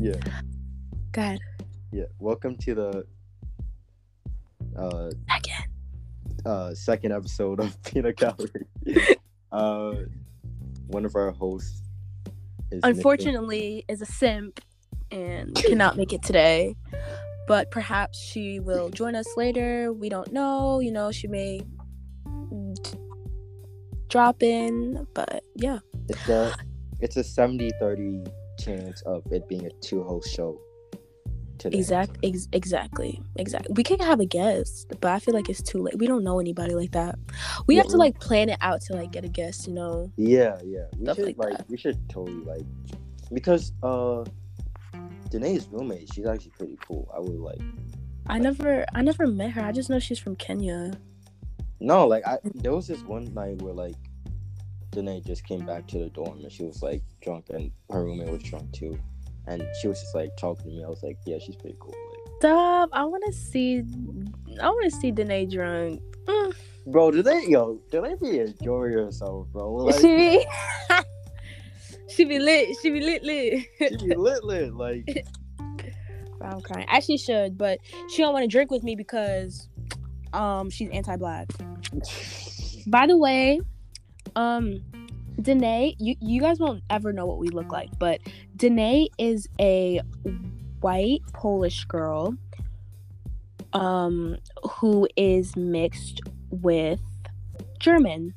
Yeah. Go ahead. Yeah. Welcome to the uh Again. uh second episode of Peanut Gallery. uh one of our hosts is. Unfortunately, is a simp and cannot make it today. But perhaps she will join us later. We don't know. You know, she may drop in. But yeah. it's a it's a 70-30 chance of it being a two host show today. Exact, ex- exactly, exactly. We could have a guest, but I feel like it's too late. We don't know anybody like that. We Yeah, have to like plan it out to like get a guest. You know, Yeah, yeah. We Stuff should like like, we should totally like because uh Danae's roommate, she's actually pretty cool. I would like I never, I never met her. I just know she's from Kenya. No, like I there was this one night where like Danae just came back to the dorm and she was like drunk and her roommate was drunk too. And she was just like talking to me. I was like, Yeah, she's pretty cool. Like Stop! I want to see, I want to see Danae drunk. Mm. Bro, did they yo, did they be enjoying herself, bro? Like she be, she be lit. She be lit, lit. she be lit lit. Like I'm crying. Actually, should, but she don't want to drink with me because, um, she's anti-black. By the way, um, Danae, you you guys won't ever know what we look like, but Danae is a white Polish girl, um, who is mixed with German,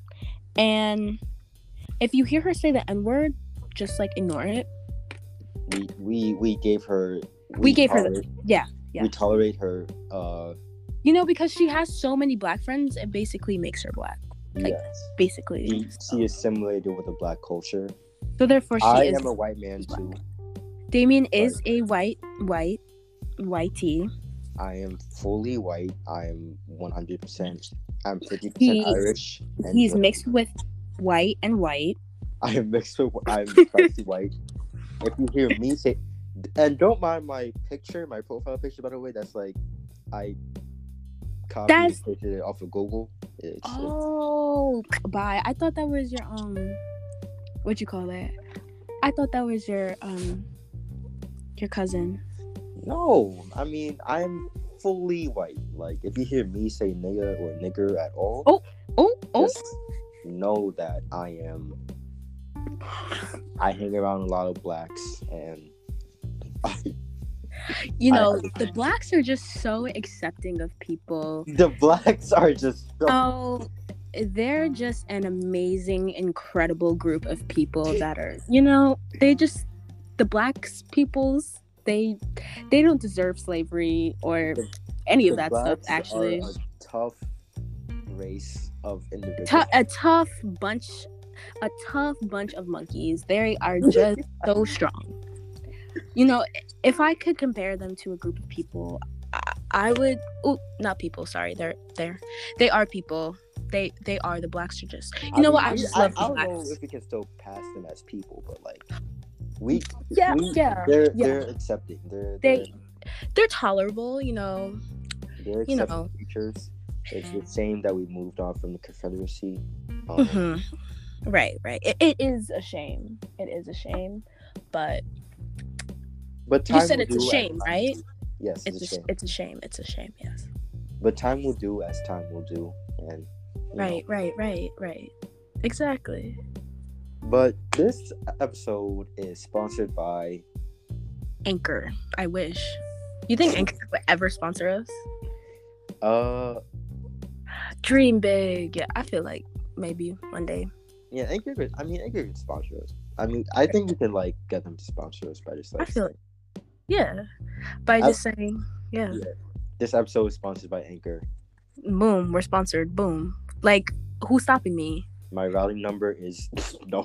and if you hear her say the N word, just like ignore it. we we we gave her We gave her the- yeah, yeah. We tolerate her uh You know, because she has so many black friends, it basically makes her black. Like, yes. Basically, She, she is simulated with the black culture. so therefore she I is. am a white man black. too. Damien is a white, white, whitey. I am fully white. I am 100%. I'm 50% He- Irish. and He's German. mixed with white and white. I am mixed with. I'm spicy white. If you hear me say, and don't mind my picture, my profile picture, by the way. That's like, I copied That's- and pasted it off of Google. It's, it's- Oh, bye. I thought that was your um, what you call that? I thought that was your um, your cousin. no, I mean I'm fully white. Like if you hear me say nigga or nigger at all, Oh, Oh, oh. know that I am. I hang around a lot of blacks, and You know, the blacks are just so accepting of people. the blacks are just. So, Oh, they're just an amazing, incredible group of people that are, you know, they just the blacks peoples. They they don't deserve slavery or The- any of that stuff. Actually, a tough race of individuals. Tou- a tough bunch, a tough bunch of monkeys. They are just so strong. You know, if I could compare them to a group of people, I, I would. Oh, not people. Sorry, they're they're they are people. They they are the blacks are just. You know what? I just love I, the don't know if we can still pass them as people, but like we, Yeah, we yeah, they're yeah. they're accepting. They're They- They're tolerable. You know. they're, they're you know. creatures. It's the same that we moved on from the Confederacy. Um, hmm Right, right. It, it is a shame. It is a shame, but But you said it's a shame, right? Yes, It's it's, a, a shame. it's a shame. It's a shame. Yes. But time will do as time will do, and you know. Right, right, right, right. Exactly. But this episode is sponsored by. Anchor. I wish. You think Anchor would ever sponsor us? Uh, Dream big. Yeah, I feel like maybe one day. yeah, Anchor. Could, I mean, Anchor could sponsor us. I mean, I think we can like get them to sponsor us by just like. I feel it. Yeah. By I- just saying, yeah. Yeah. This episode is sponsored by Anchor. Boom. We're sponsored. Boom. Like, who's stopping me? My routing number is no,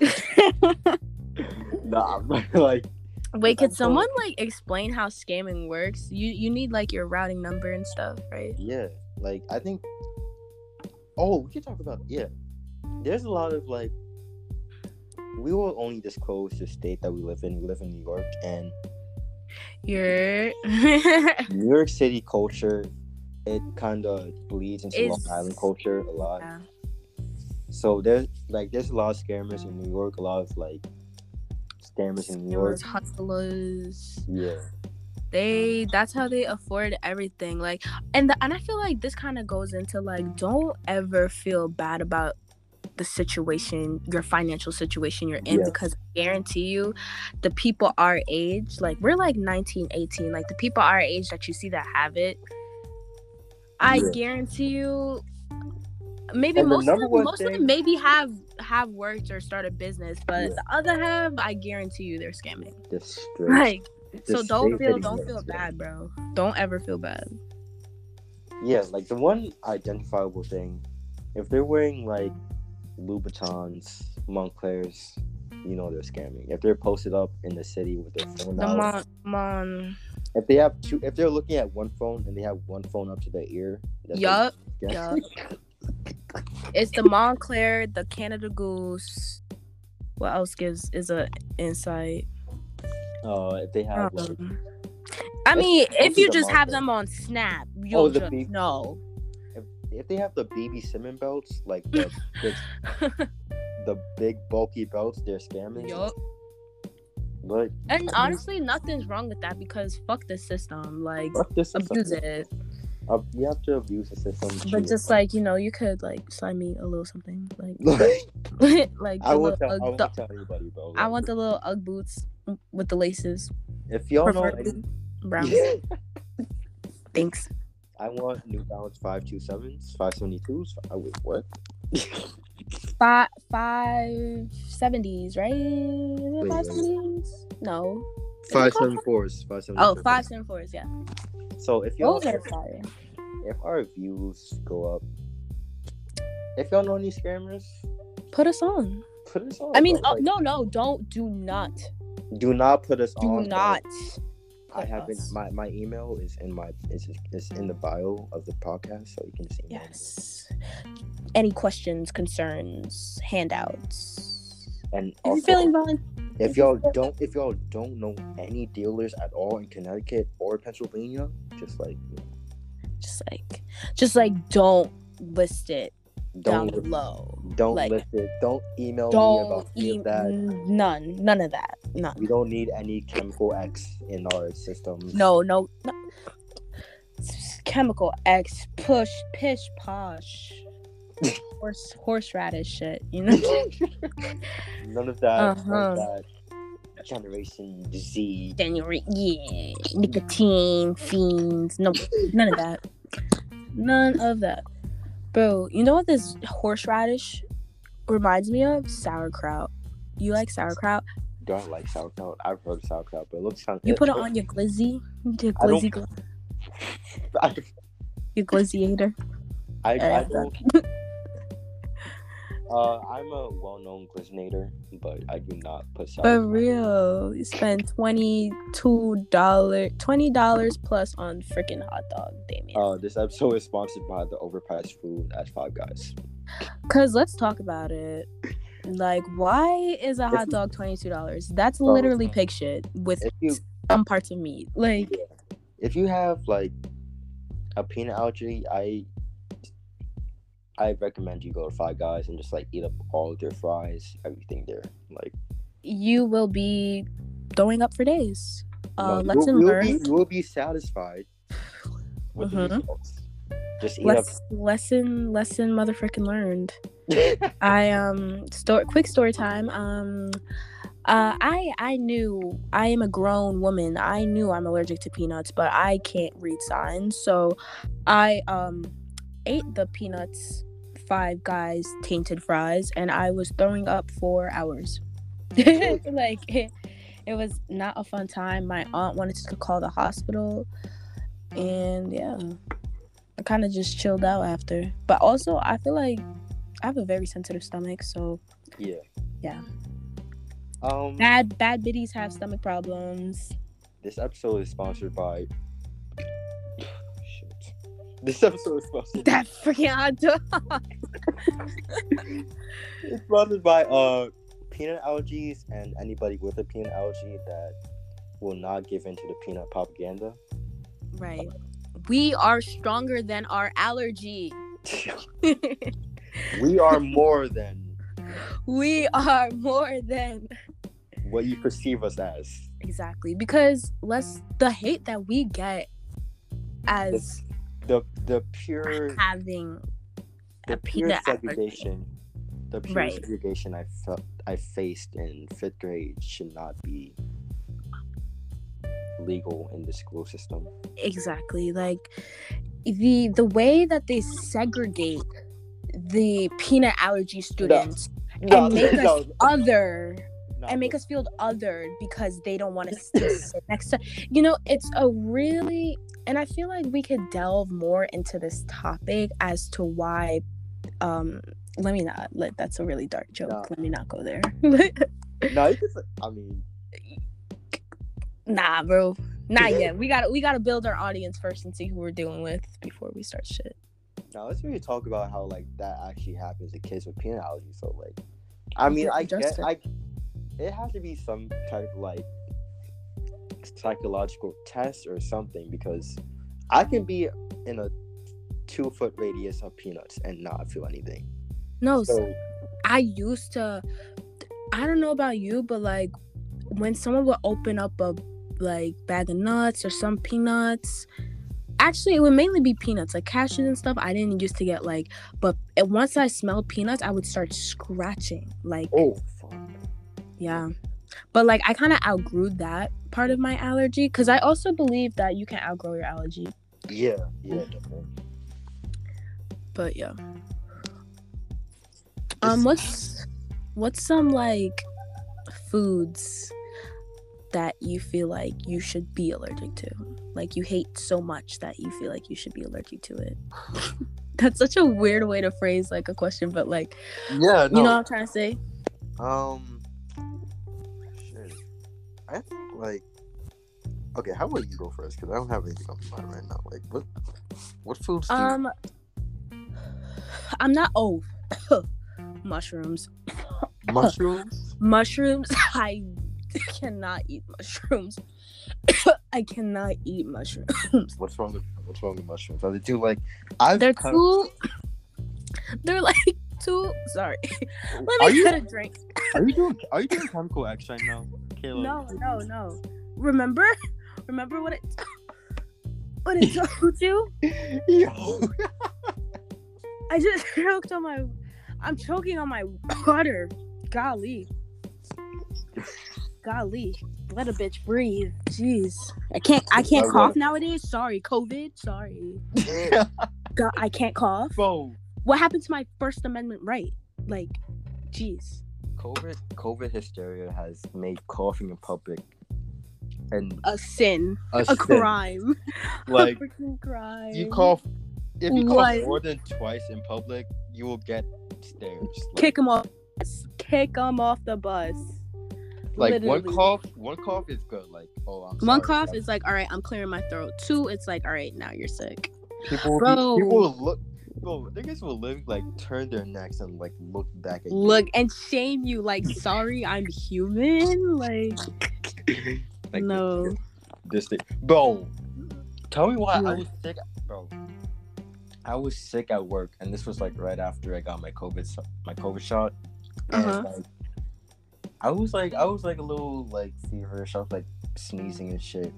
nah, like Wait, could someone like explain how scamming works? You you need like your routing number and stuff, right? yeah, like I think. Oh, we can talk about yeah. There's a lot of like. We will only disclose the state that we live in. We live in New York, and You're New York City culture, it kind of bleeds into Long Island culture a lot. Yeah. So there's like there's a lot of scammers in New York, a lot of like scammers in New York. Hustlers. Yeah. They that's how they afford everything. Like and the, and I feel like this kind of goes into like mm. don't ever feel bad about the situation, your financial situation you're in Yeah. because I guarantee you the people our age, like we're like 19, 18, like the people our age that you see that have it, I Yeah. guarantee you maybe most of them, most of them maybe have have worked or started business, but Yeah. the other half, I guarantee you they're scamming. Just straight. Like so don't feel don't feel bad, bro. Don't ever feel bad. Yeah, like the one identifiable thing, if they're wearing like Louboutins, Montclairs, you know they're scamming. If they're posted up in the city with their phone The out, mon, mon if they have two, if they're looking at one phone and they have one phone up to their ear, Yup, yup. It's the Montclair, the Canada Goose. What else gives is a insight? Uh, if they have like, Um, I mean, if you just have them on Snap, you'll the just beep. know. If, they have the BB Simmons belts, like the the, the big bulky belts, they're scamming. yup. But And honestly, nothing's wrong with that because fuck the system. Like fuck this system. abuse it. Uh, we have to abuse the system. But just like you know, you could like sign me a little something like Like, like I the will tell, I Ugg- will the- tell anybody, bro. I want the little UGG boots with the laces. if y'all know. Any, brown. Thanks. I want New Balance five two sevens, five seventy twos. I wait, what? Five five seventies, right? Is it Wait, five wait. seventies? No. Five seven fours, five seven. Oh, five seven fours. Yeah. So if y'all, Those are fire. if our views go up, if y'all know any scammers, Put us on. put us on. I mean, bro. oh, Like, no, no, don't. Do not. do not put us Do on. bro. not. I haven't. My my email is in my is is in the bio of the podcast, so you can see. Yes. Any questions, concerns, handouts? And If also, feeling volunteer, if y'all don't if y'all don't know any dealers at all in Connecticut or Pennsylvania, just like just like, just like, don't list it down don't below. don't like, list it. Don't email me Don't about any e- of that. none, none of that. None. We don't need any chemical X in our systems. No, no, no. Chemical X, push, pish, posh, horse, horseradish shit. You know. none of that. None Uh-huh. of that. Generation Z. January, yeah, nicotine fiends. No, none of that. None of that, bro. You know what this horseradish reminds me of? Sauerkraut. You like sauerkraut? Don't like sauerkraut. I've heard of sauerkraut, but it looks kind of. You put it on your glizzy. Your glizzy, gl- I, your glizziator. I, I don't. Uh, I'm a well-known glizznator, but I do not put For real, you spend twenty two dollar, twenty dollars plus on freaking hot dog, Damien. Uh, this episode is sponsored by the overpriced food at Five Guys. Cause let's talk about it. Like, why is a hot dog twenty two dollars? That's literally pig shit with you some parts of meat. Like, if you have like a peanut allergy, I I recommend you go to Five Guys and just like eat up all of their fries, everything there. Like, you will be throwing up for days. Uh, no, lesson will learned. Be, you will be satisfied with Mhm. the results. Just eat Less, lesson, lesson, motherfucking learned. I um story quick story time. Um uh I I knew I am a grown woman. I knew I'm allergic to peanuts, but I can't read signs. So I um ate the peanuts five guys tainted fries and I was throwing up for hours. like it, it was not a fun time. My aunt wanted to call the hospital and yeah. I kind of just chilled out after. But also I feel like I have a very sensitive stomach, so yeah. Yeah. Um, bad bad biddies have stomach problems. this episode is sponsored by. This episode is sponsored. That freaking hot dog. It's sponsored by uh peanut allergies and anybody with a peanut allergy that will not give in to the peanut propaganda. Right. We are stronger than our allergy. we are more than we are more than what you perceive us as. Exactly. Because let's the hate that we get as The the pure having the pure segregation. The pure Right. segregation I felt I faced in fifth grade should not be legal in the school system. exactly like the the way that they segregate the peanut allergy students and make us other and make us feel othered because they don't want to sit next to you know it's a really and i feel like we could delve more into this topic as to why um let me not let that's a really dark joke No. let me not go there No, you I mean, nah bro not yet we gotta we gotta build our audience first and see who we're dealing with before we start shit now let's really talk about how like that actually happens to kids with peanut allergy. So like, I mean, I Justin. I, it has to be some type of like psychological test or something because I can be in a two foot radius of peanuts and not feel anything. no So I used to I don't know about you, but like when someone would open up a like bag of nuts or some peanuts, actually it would mainly be peanuts, like cashews and stuff. I didn't used to get like but eh, once I smelled peanuts, I would start scratching. Like oh fuck. yeah. But like I kind of outgrew that part of my allergy cuz I also believe that you can outgrow your allergy. Yeah, yeah, definitely. But yeah. Um, what's what's some like foods that you feel like you should be allergic to? Like you hate so much that you feel like you should be allergic to it. That's such a weird way to phrase like a question, but like Yeah, you know what I'm trying to say? Um, shit. I think like, okay, how about you go first? Because I don't have anything on my mind right now. Like, what, what foods? Do you- Um, I'm not. Oh, mushrooms. mushrooms? Mushrooms. I cannot eat mushrooms. I cannot eat mushrooms. What's wrong with What's wrong with mushrooms? Are they too like? I've They're kind too. They're like too. Sorry. Of, Let are me you get a drink. Are you doing Are you doing chemical X right now, Kayla? No, no, no. Remember? Remember what it. What it told you? Yo. I just choked on my. I'm choking on my water. Golly. Golly. Let a bitch breathe. Jeez. I can't. I can't My cough nowadays. Sorry, COVID. Sorry. God, I can't cough. Bro, What happened to my First Amendment right? Like, jeez. COVID COVID hysteria has made coughing in public and A sin. a, A crime. Like a crime. you cough if you What? cough more than twice in public, you will get stares. Like, Kick him off. Kick him off the bus. like one cough, one cough is good. Like oh, I'm One sorry. cough is like, all right, I'm clearing my throat. Two, it's like, all right, now you're sick. people. Bro. People will look. Bro, niggas will live like turn their necks and like look back at you. Look and shame you. Like, sorry, I'm human. Like, like, no. This thing, bro. Tell me why I was sick, bro. I was sick at work, and this was like right after I got my COVID my COVID shot. Uh-huh. like, I was like I was like a little like feverish. I was like sneezing and shit.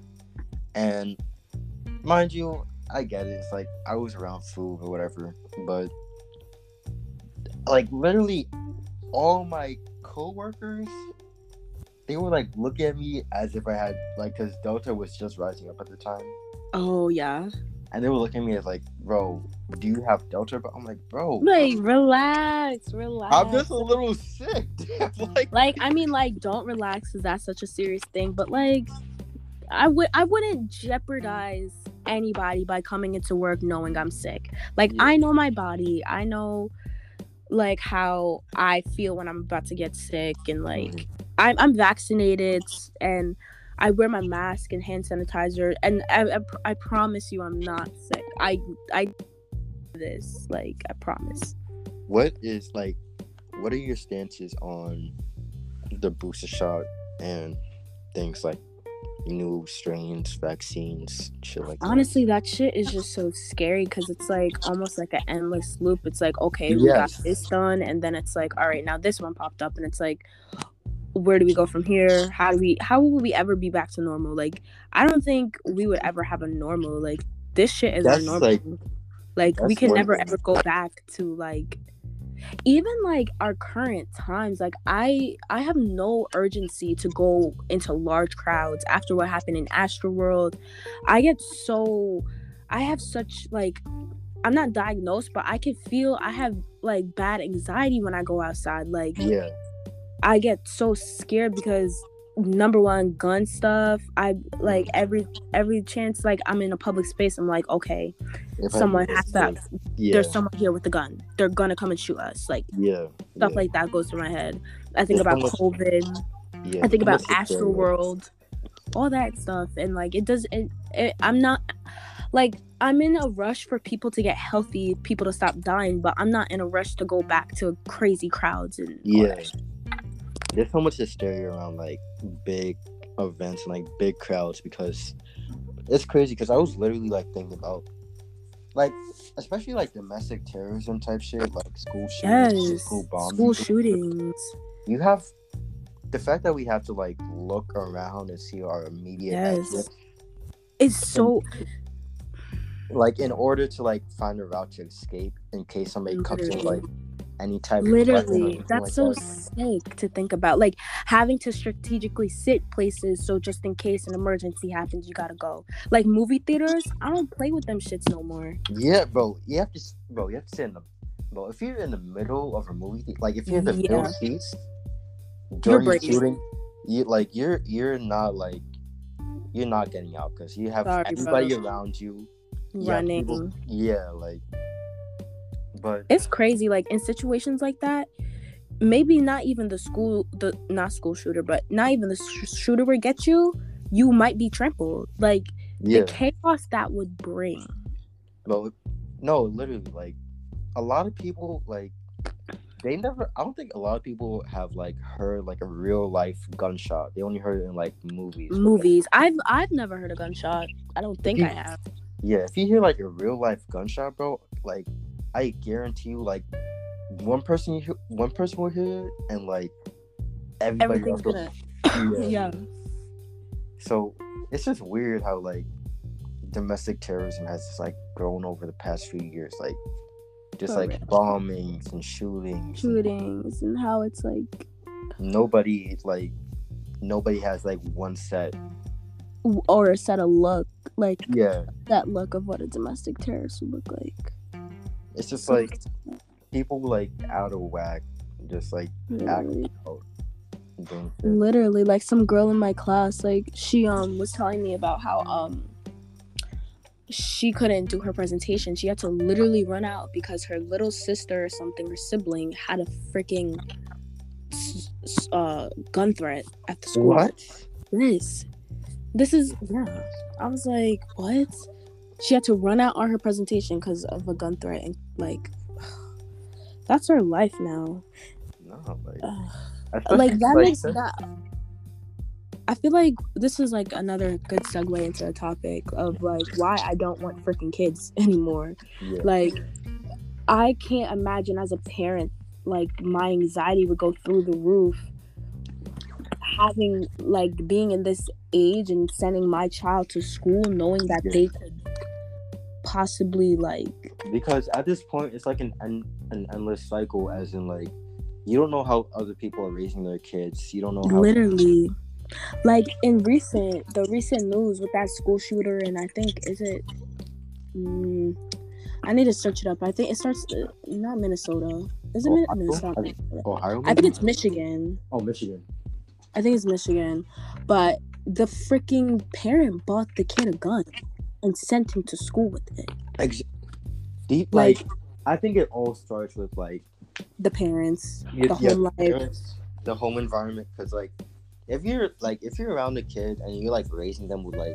And mind you, I get it. It's like I was around food or whatever, but like literally all my coworkers they were like looking at me as if I had like because Delta was just rising up at the time, Oh yeah. and they were looking at me as like, "Bro, do you have Delta?" But I'm like, "Bro, Like, relax, relax. I'm just a little sick." like, like I mean like don't relax because that's such a serious thing but like I would I wouldn't jeopardize anybody by coming into work knowing I'm sick like Yeah. I know my body I know like how I feel when I'm about to get sick and like Mhm. I'm I'm vaccinated and I wear my mask and hand sanitizer and I, I, I promise you I'm not sick I I this like I promise what is like, what are your stances on the booster shot and things like new strains, vaccines, shit like that? Honestly, that shit is just so scary because it's like almost like an endless loop. It's like, okay, we got this done, and then it's like, all right, now this one popped up, and it's like, where do we go from here? How do we how will we ever be back to normal? Like I don't think we would ever have a normal. Like this shit is That's normal. like- Like, we can never ever go back to like even like our current times like i i have no urgency to go into large crowds after what happened in astroworld i get so i have such like i'm not diagnosed but i can feel i have like bad anxiety when i go outside like Yeah. I get so scared because number one, gun stuff. I like every every chance like I'm in a public space. I'm like, okay, If someone has to. Yeah. There's someone here with a gun. They're gonna come and shoot us. Like yeah. stuff yeah, like that goes through my head. I think There's about much- COVID. yeah. I think about Almost same. Astroworld, all that stuff, and like it does. It, it, I'm not like I'm in a rush for people to get healthy, people to stop dying, but I'm not in a rush to go back to crazy crowds and Yeah. There's so much hysteria around like big events and like big crowds because it's crazy. Because I was literally like thinking about like especially like domestic terrorism type shit, like school shootings, Yes, school bombings. school shootings. You have the fact that we have to like look around and see our immediate Yes. exit, It's so like in order to like find a route to escape in case somebody comes in like any type of literally that's like so that. sick to think about. Like having to strategically sit places so just in case an emergency happens, you gotta go. Like movie theaters, I don't play with them shits no more. Yeah, bro. You have to, bro. You have to sit in the, bro. If you're in the middle of a movie, the- like if you're in the middle Yeah. seats during breaking. shooting, you like you're you're not like you're not getting out because you have Sorry, everybody bro. around you. Running. people- yeah, like, but It's crazy. Like in situations like that, maybe not even the school, the not school shooter, but not even the sh- shooter would get you. You might be trampled. Like yeah, the chaos that would bring. bro. No, literally, like a lot of people like they never. I don't think a lot of people have like heard like a real life gunshot. They only heard it in like movies. but, like, Movies. I've I've never heard a gunshot. I don't think you- I have. Yeah, if you hear like a real life gunshot, bro, like I guarantee you, like one person, hear, one person will hear it, and like everybody Everything's else. gonna. will- Yeah. So it's just weird how like domestic terrorism has just like grown over the past few years, like just For like real. bombings and shootings. and shootings and how it's like Nobody like nobody has like one set. or a set of look like Yeah, that look of what a domestic terrorist would look like it's just like people like out of whack, just like literally, acting out. literally like some girl in my class like she um was telling me about how um she couldn't do her presentation. She had to literally run out because her little sister or something or sibling had a freaking s- s- uh gun threat at the school. What? this this is yeah. I was like what? She had to run out on her presentation because of a gun threat and like that's our life now. No, like, like that makes that- that i feel like this is like another good segue into a topic of like why i don't want freaking kids anymore. Yeah, like i can't imagine as a parent like my anxiety would go through the roof having like being in this age and sending my child to school knowing that Yeah. they could possibly like because at this point it's like an, an an endless cycle, as in like you don't know how other people are raising their kids. You don't know how. literally like in recent the recent news with that school shooter and i think is it mm, i need to search it up i think it starts uh, not minnesota is it Ohio? Minnesota. Ohio. i think it's michigan Oh, Michigan. I think it's Michigan, but the freaking parent bought the kid a gun and sent him to school with it. Ex- deep, Like- like, I think it all starts with like The parents, the home life. parents, the home environment. Because like, if you're like, if you're around a kid and you're like raising them with like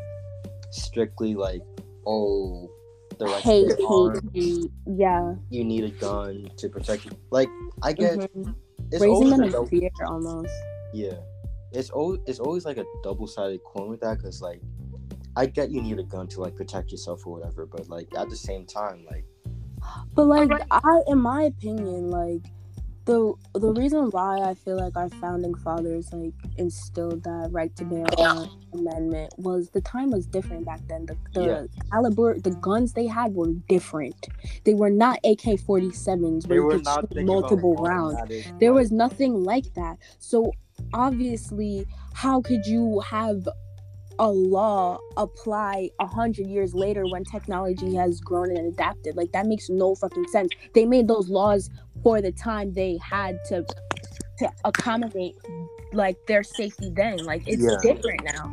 strictly like, oh, the right Hate, to hate, arms, hate. Yeah. you need a gun to protect you. Like, I get Mhm. it's Raising them a in double- fear almost. yeah, it's always it's always like a double sided coin with that. Because like, I get you need a gun to like protect yourself or whatever, but like at the same time, like, But like I in my opinion, like the the reason why I feel like our founding fathers like instilled that right to bear arms amendment was the time was different back then. The the Yeah. caliber, the guns they had were different. They were not AK forty sevens where you could shoot multiple rounds. There was nothing like that. So obviously, how could you have a law apply a hundred years later when technology has grown and adapted? Like that makes no fucking sense. They made those laws for the time they had to to accommodate like their safety then. Like it's Yeah. different now.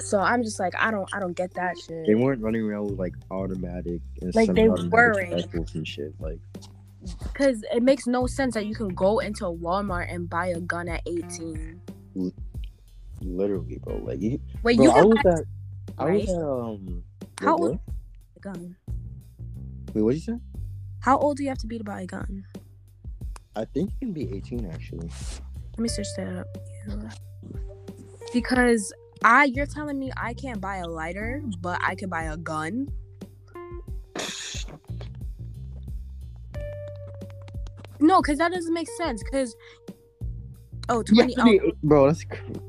So I'm just like I don't I don't get that shit. They weren't running around with like automatic and Like, they weren't. rifles and shit. Like Because it makes no sense that you can go into a Walmart and buy a gun at 18. Literally, bro. Like you, Wait, bro, you I was at, I was at um. How old- a gun. Wait, what did you say? How old do you have to be to buy a gun? I think you can be 18 actually. Let me search that up. Yeah. Because I, you're telling me I can't buy a lighter, but I can buy a gun. No, because that doesn't make sense. Because oh, 20. Yeah, oh, bro, that's crazy.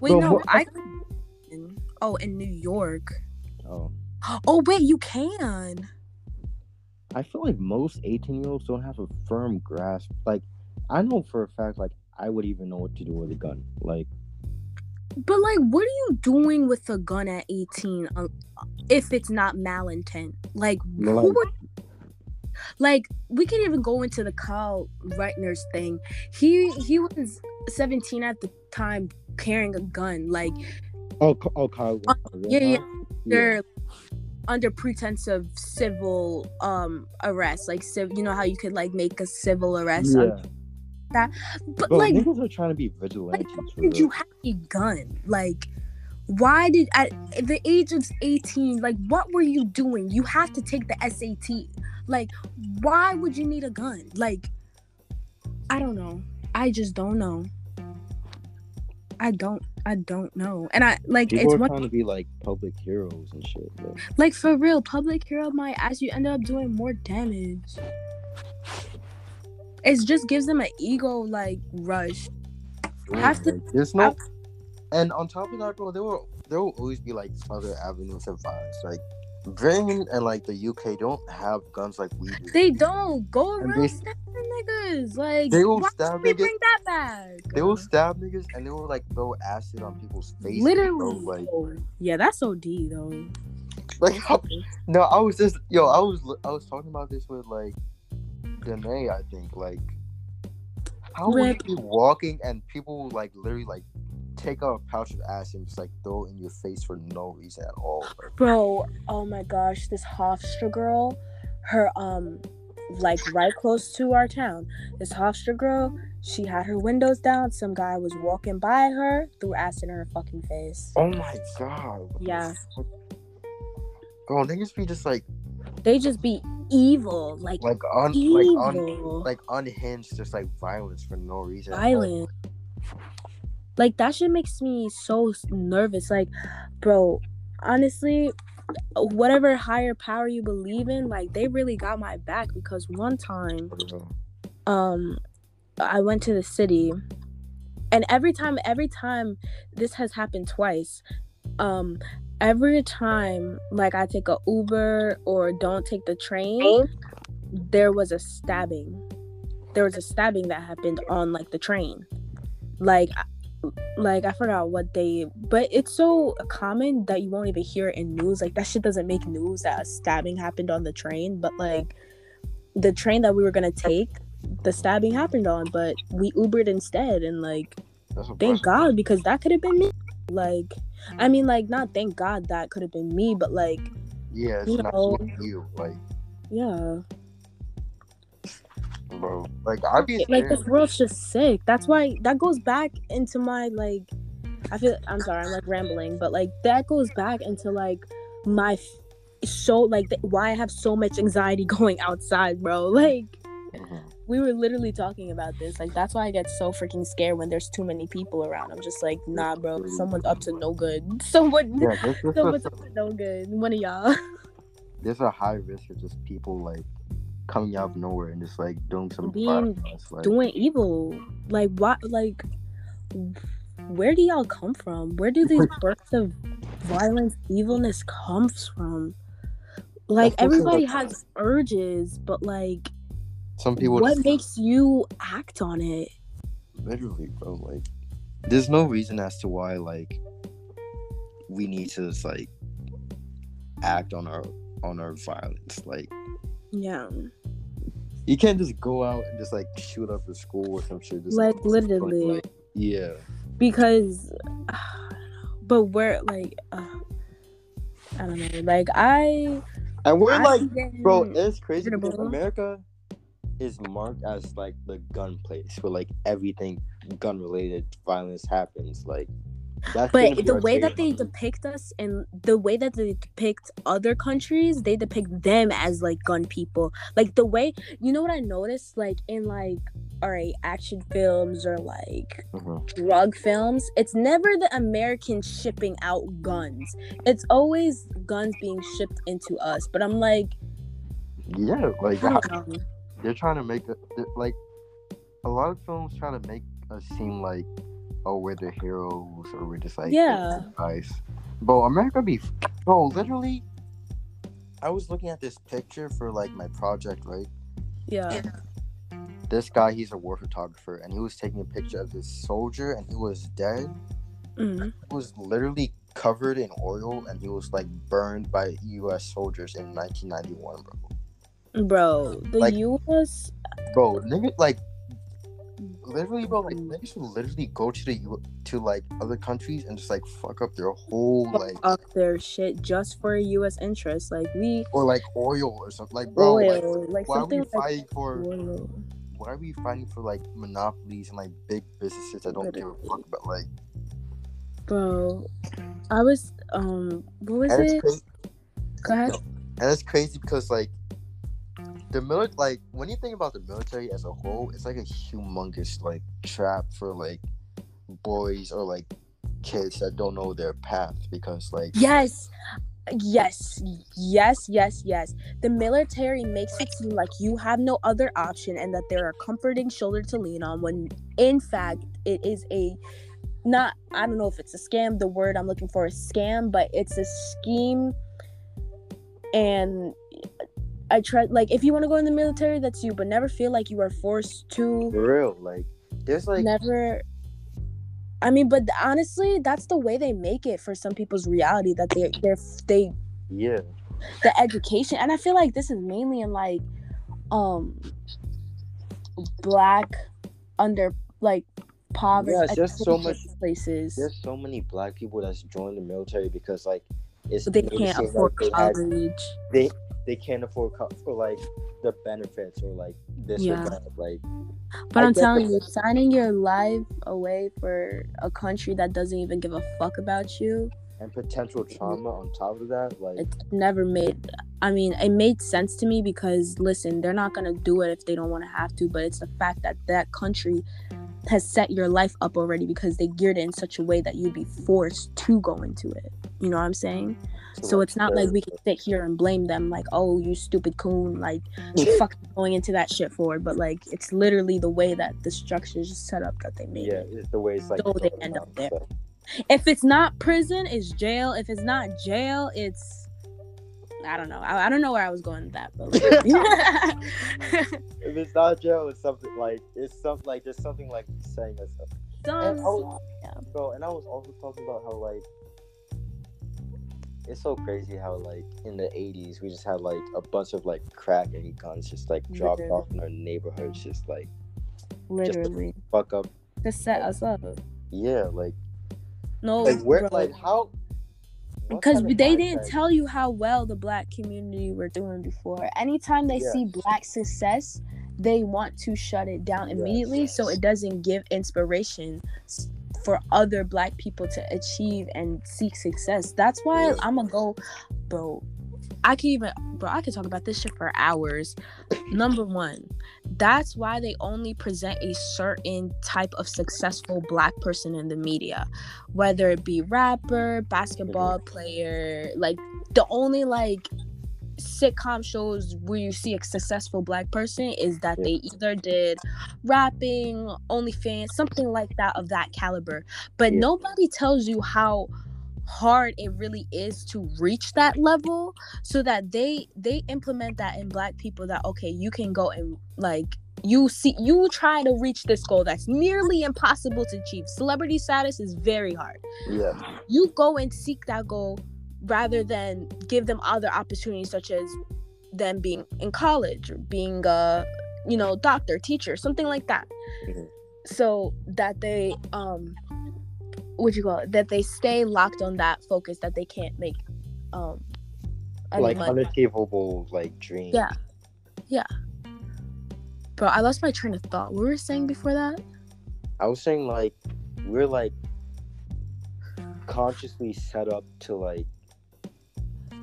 Wait, bro, no, what- I. Oh, in New York. Oh, Oh wait, you can. I feel like most 18 year olds don't have a firm grasp. Like, I know for a fact, like I would even know what to do with a gun. Like, But like, what are you doing with a gun at 18 uh, if it's not malintent? Like, who Like- would, like we can even go into the Kyle Reitner's thing. He he was 17 at the time carrying a gun. Like oh, oh, Kyle. Uh, yeah, yeah. yeah. they're under pretense of civil um arrest. Like civ- you know how you could like make a civil arrest. on- Yeah, but bro, like niggas are trying to be vigilantes. for did you have a gun? Like, why did at the age of 18, like, what were you doing? You have to take the SAT. Like, why would you need a gun? Like, I don't know. I just don't know. I don't. I don't know. And I like People it's one trying to be like public heroes and shit. Bro. like for real. Public hero might as you end up doing more damage. It just gives them an ego like rush. Have to- Like, there's no, and on top of that, bro, there will there will always be like other avenues of violence. Like Britain and like the UK don't have guns like we do. They don't go around they- stabbing niggas. Like They will why stab niggas. bring that back? They will stab niggas and they will like throw acid on people's faces. literally. bro. Like, yeah, that's OD though. like how, no, I was just yo, I was I was talking about this with like Danae, I think. Like, how would Rip. you be walking and people like literally like take out a pouch of acid and just like throw it in your face for no reason at all? bro. Bro, oh my gosh, this Hofstra girl, her um like right close to our town. This Hofstra girl, she had her windows down. Some guy was walking by her, threw acid in her fucking face. Oh my god. Yeah. Bro, niggas be just like They just be evil, like, like un like un evil, like unhinged, just like violence for no reason. Like, violent. Like that shit makes me so nervous. Like, bro, honestly, whatever higher power you believe in, like they really got my back because one time um I went to the city and every time every time this has happened twice um every time like I take a Uber or don't take the train? there was a stabbing. There was a stabbing that happened on like the train. Like like I forgot what they but it's so common that you won't even hear it in news. Like that shit doesn't make news that a stabbing happened on the train but like the train that we were gonna take the stabbing happened on but we ubered instead and like thank god because that could have been me. Like i mean mm. like not thank god that could have been me but like Yeah, it's you not know. you, like, yeah bro. Like I'd be like this world's just sick that's why that goes back into my like i feel i'm sorry i'm like rambling but like that goes back into like my f- so like th- why i have so much anxiety going outside bro like Mhm. we were literally talking about this. Like that's why I get so freaking scared when there's too many people around. I'm just like, nah, bro, someone's up to no good. Someone, Yeah, there's, there's, someone's a, up to no good. One of y'all. there's a high risk of just people like coming out of nowhere and just like doing some Being- like, doing evil. Like what? Like where do y'all come from? Where do these bursts of violence, evilness comes from? Like everybody has urges, but like some people what makes you act on it? literally, bro. Like, there's no reason as to why like we need to just like act on our on our violence. Like, Yeah. You can't just go out and just like shoot up a school or some shit. Just, Like like, literally. yeah. because but we're like uh, I don't know. Like I And we're I like, getting bro, it's crazy because. America is marked as like the gun place where like everything gun related violence happens. Like that's but the way that they depict us and the way that they depict other countries, they depict them as like gun people. Like the way you know what I noticed, like in like all right, action films or like Mhm. drug films, it's never the Americans shipping out guns. It's always guns being shipped into us. But I'm like, yeah, like I how- don't know. they're trying to make they're- like a lot of films try to make us seem like oh we're the heroes or we're just like Yeah. guys. Bro, America be bro, literally. I was looking at this picture for like my project, right? Yeah. This guy, he's a war photographer, and he was taking a picture of this soldier, and he was dead. Mm. He was literally covered in oil, and he was like burned by U.S. soldiers in 1991, bro. Bro, the Like- US Bro, nigga, like literally, bro, like niggas would literally go to the U- to like other countries and just like fuck up their whole like up their shit just for US interests. Like we or like oil or something. Like, bro, oil, like, why are we like fighting for? oil. Why are we fighting for like monopolies and like big businesses that don't give a fuck about like? Bro, I was um what was And it's it? crazy. Go ahead. And it's crazy because like the military, like when you think about the military as a whole, it's like a humongous like trap for like boys or like kids that don't know their path because like Yes. Yes, yes, yes, yes. The military makes it seem like you have no other option and that they're a comforting shoulder to lean on when in fact it is a not I don't know if it's a scam, the word I'm looking for is scam, but it's a scheme and I try like if you want to go in the military, that's you, but never feel like you are forced to for real, like there's like never I mean, but honestly, that's the way they make it for some people's reality that they they're they yeah, the education and I feel like this is mainly in like um black under like poverty Yes, there's so much- places there's so many black people that's joined the military because like it's but they can't afford like they had- college. they they can't afford co- for like the benefits or like this Yeah. or that. Like But I I'm telling you, signing your life away for a country that doesn't even give a fuck about you, and potential trauma on top of that, like it never made. I mean, it made sense to me because listen, they're not gonna do it if they don't want to have to. But it's the fact that that country has set your life up already because they geared it in such a way that you'd be forced to go into it. You know what I'm saying? To, So it's not like we can sit here and blame them, like, oh, you stupid coon, like, mm-hmm. fuck you going into that shit for. But like, it's literally the way that the structure is set up that they made yeah, it's the way it's like. So they end up there. so- If it's not prison, it's jail. If it's not jail, it's I don't know. I, I don't know where I was going with that, but like, If it's not jail, it's something like it's something like there's something like saying that stuff. And I was, bro, and I was also talking about how like it's so crazy how like in the '80s we just had like a bunch of like crack and guns just like dropped Literally. off in our neighborhoods, just like literally fuck up. to set us up. Yeah, like No, like where bro. like how. because kind of they didn't tell you how well the black community were doing before. Anytime they Yeah. see black success, they want to shut it down Yes. immediately so it doesn't give inspiration for other black people to achieve and seek success. That's why I'm gonna go, bro. I can even, bro. I could talk about this shit for hours. Number one, that's why they only present a certain type of successful black person in the media, whether it be rapper, basketball mm-hmm. player. Like the only like sitcom shows where you see a successful black person is that they either did rapping, OnlyFans, something like that of that caliber. But Yeah. nobody tells you how hard it really is to reach that level so that they they implement that in black people that okay you can go and like you see you try to reach this goal that's nearly impossible to achieve celebrity status is very hard Yeah. you go and seek that goal rather than give them other opportunities such as them being in college or being a you know doctor teacher something like that Mhm. so that they um what you call it that they stay locked on that focus that they can't make um Like money. unachievable like dreams. Yeah. yeah bro i lost my train of thought what were we saying before that I was saying like we're like consciously set up to like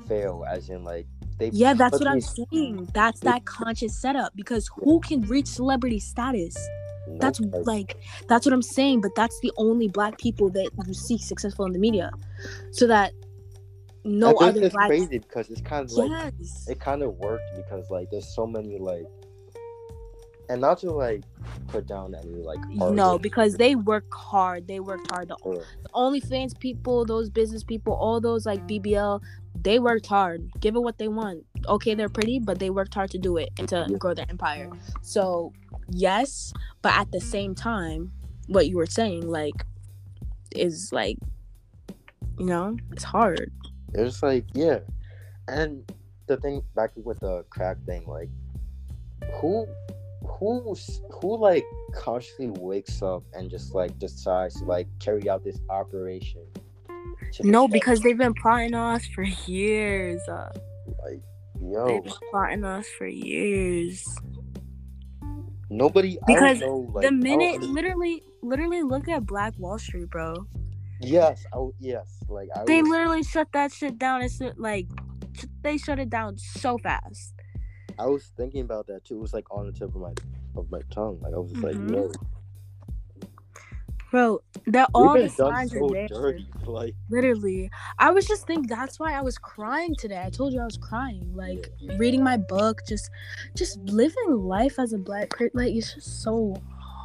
fail as in like they yeah that's what i'm saying that's that conscious setup because who can reach celebrity status Nope, That's like that's what I'm saying, but that's the only black people that you see successful in the media. So that no I think other it's black crazy because it's kind of like Yes. it kind of worked because like there's so many like and not to like put down any like No, because they work hard. They worked hard. The only OnlyFans people, those business people, all those like BBL, they worked hard. Give it what they want. Okay, they're pretty, but they worked hard to do it and to grow their empire. So yes, but at the same time, what you were saying, like, is like, you know, it's hard. It's like yeah and the thing back with the crack thing like who who who like consciously wakes up and just like decides to like carry out this operation No, because they've been plotting on us for years. Uh, like they've been plotting on us for years. nobody Because I know, like, the minute, literally, literally, look at Black Wall Street, bro. yes I, yes like I They was- literally shut that shit down. It's like they shut it down so fast. I was thinking about that too. It was like on the tip of my of my tongue. Like I was just like, yo, Bro, they're all the signs are so there. dirty. Like Literally, I was just thinking that's why I was crying today. I told you I was crying, like reading my book, just, just living life as a black person. Like it's just so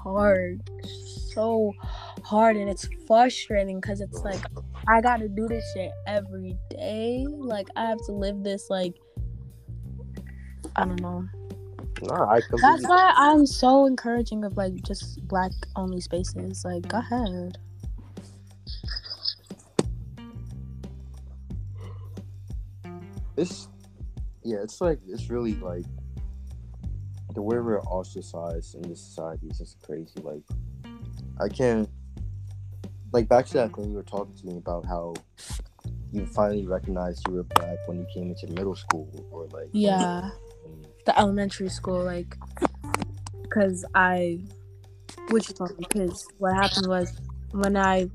hard, so hard, and it's frustrating because it's like I gotta do this shit every day. Like I have to live this like. I don't know. I completely That's why I'm so encouraging of like just black only spaces. Like, go ahead. it's yeah, it's like it's really like the way we're ostracized in this society is just crazy. Like I can't like back to that thing you were talking to me about how you finally recognized you were black when you came into middle school or like Yeah. when- the elementary school like because i which because what happened was when i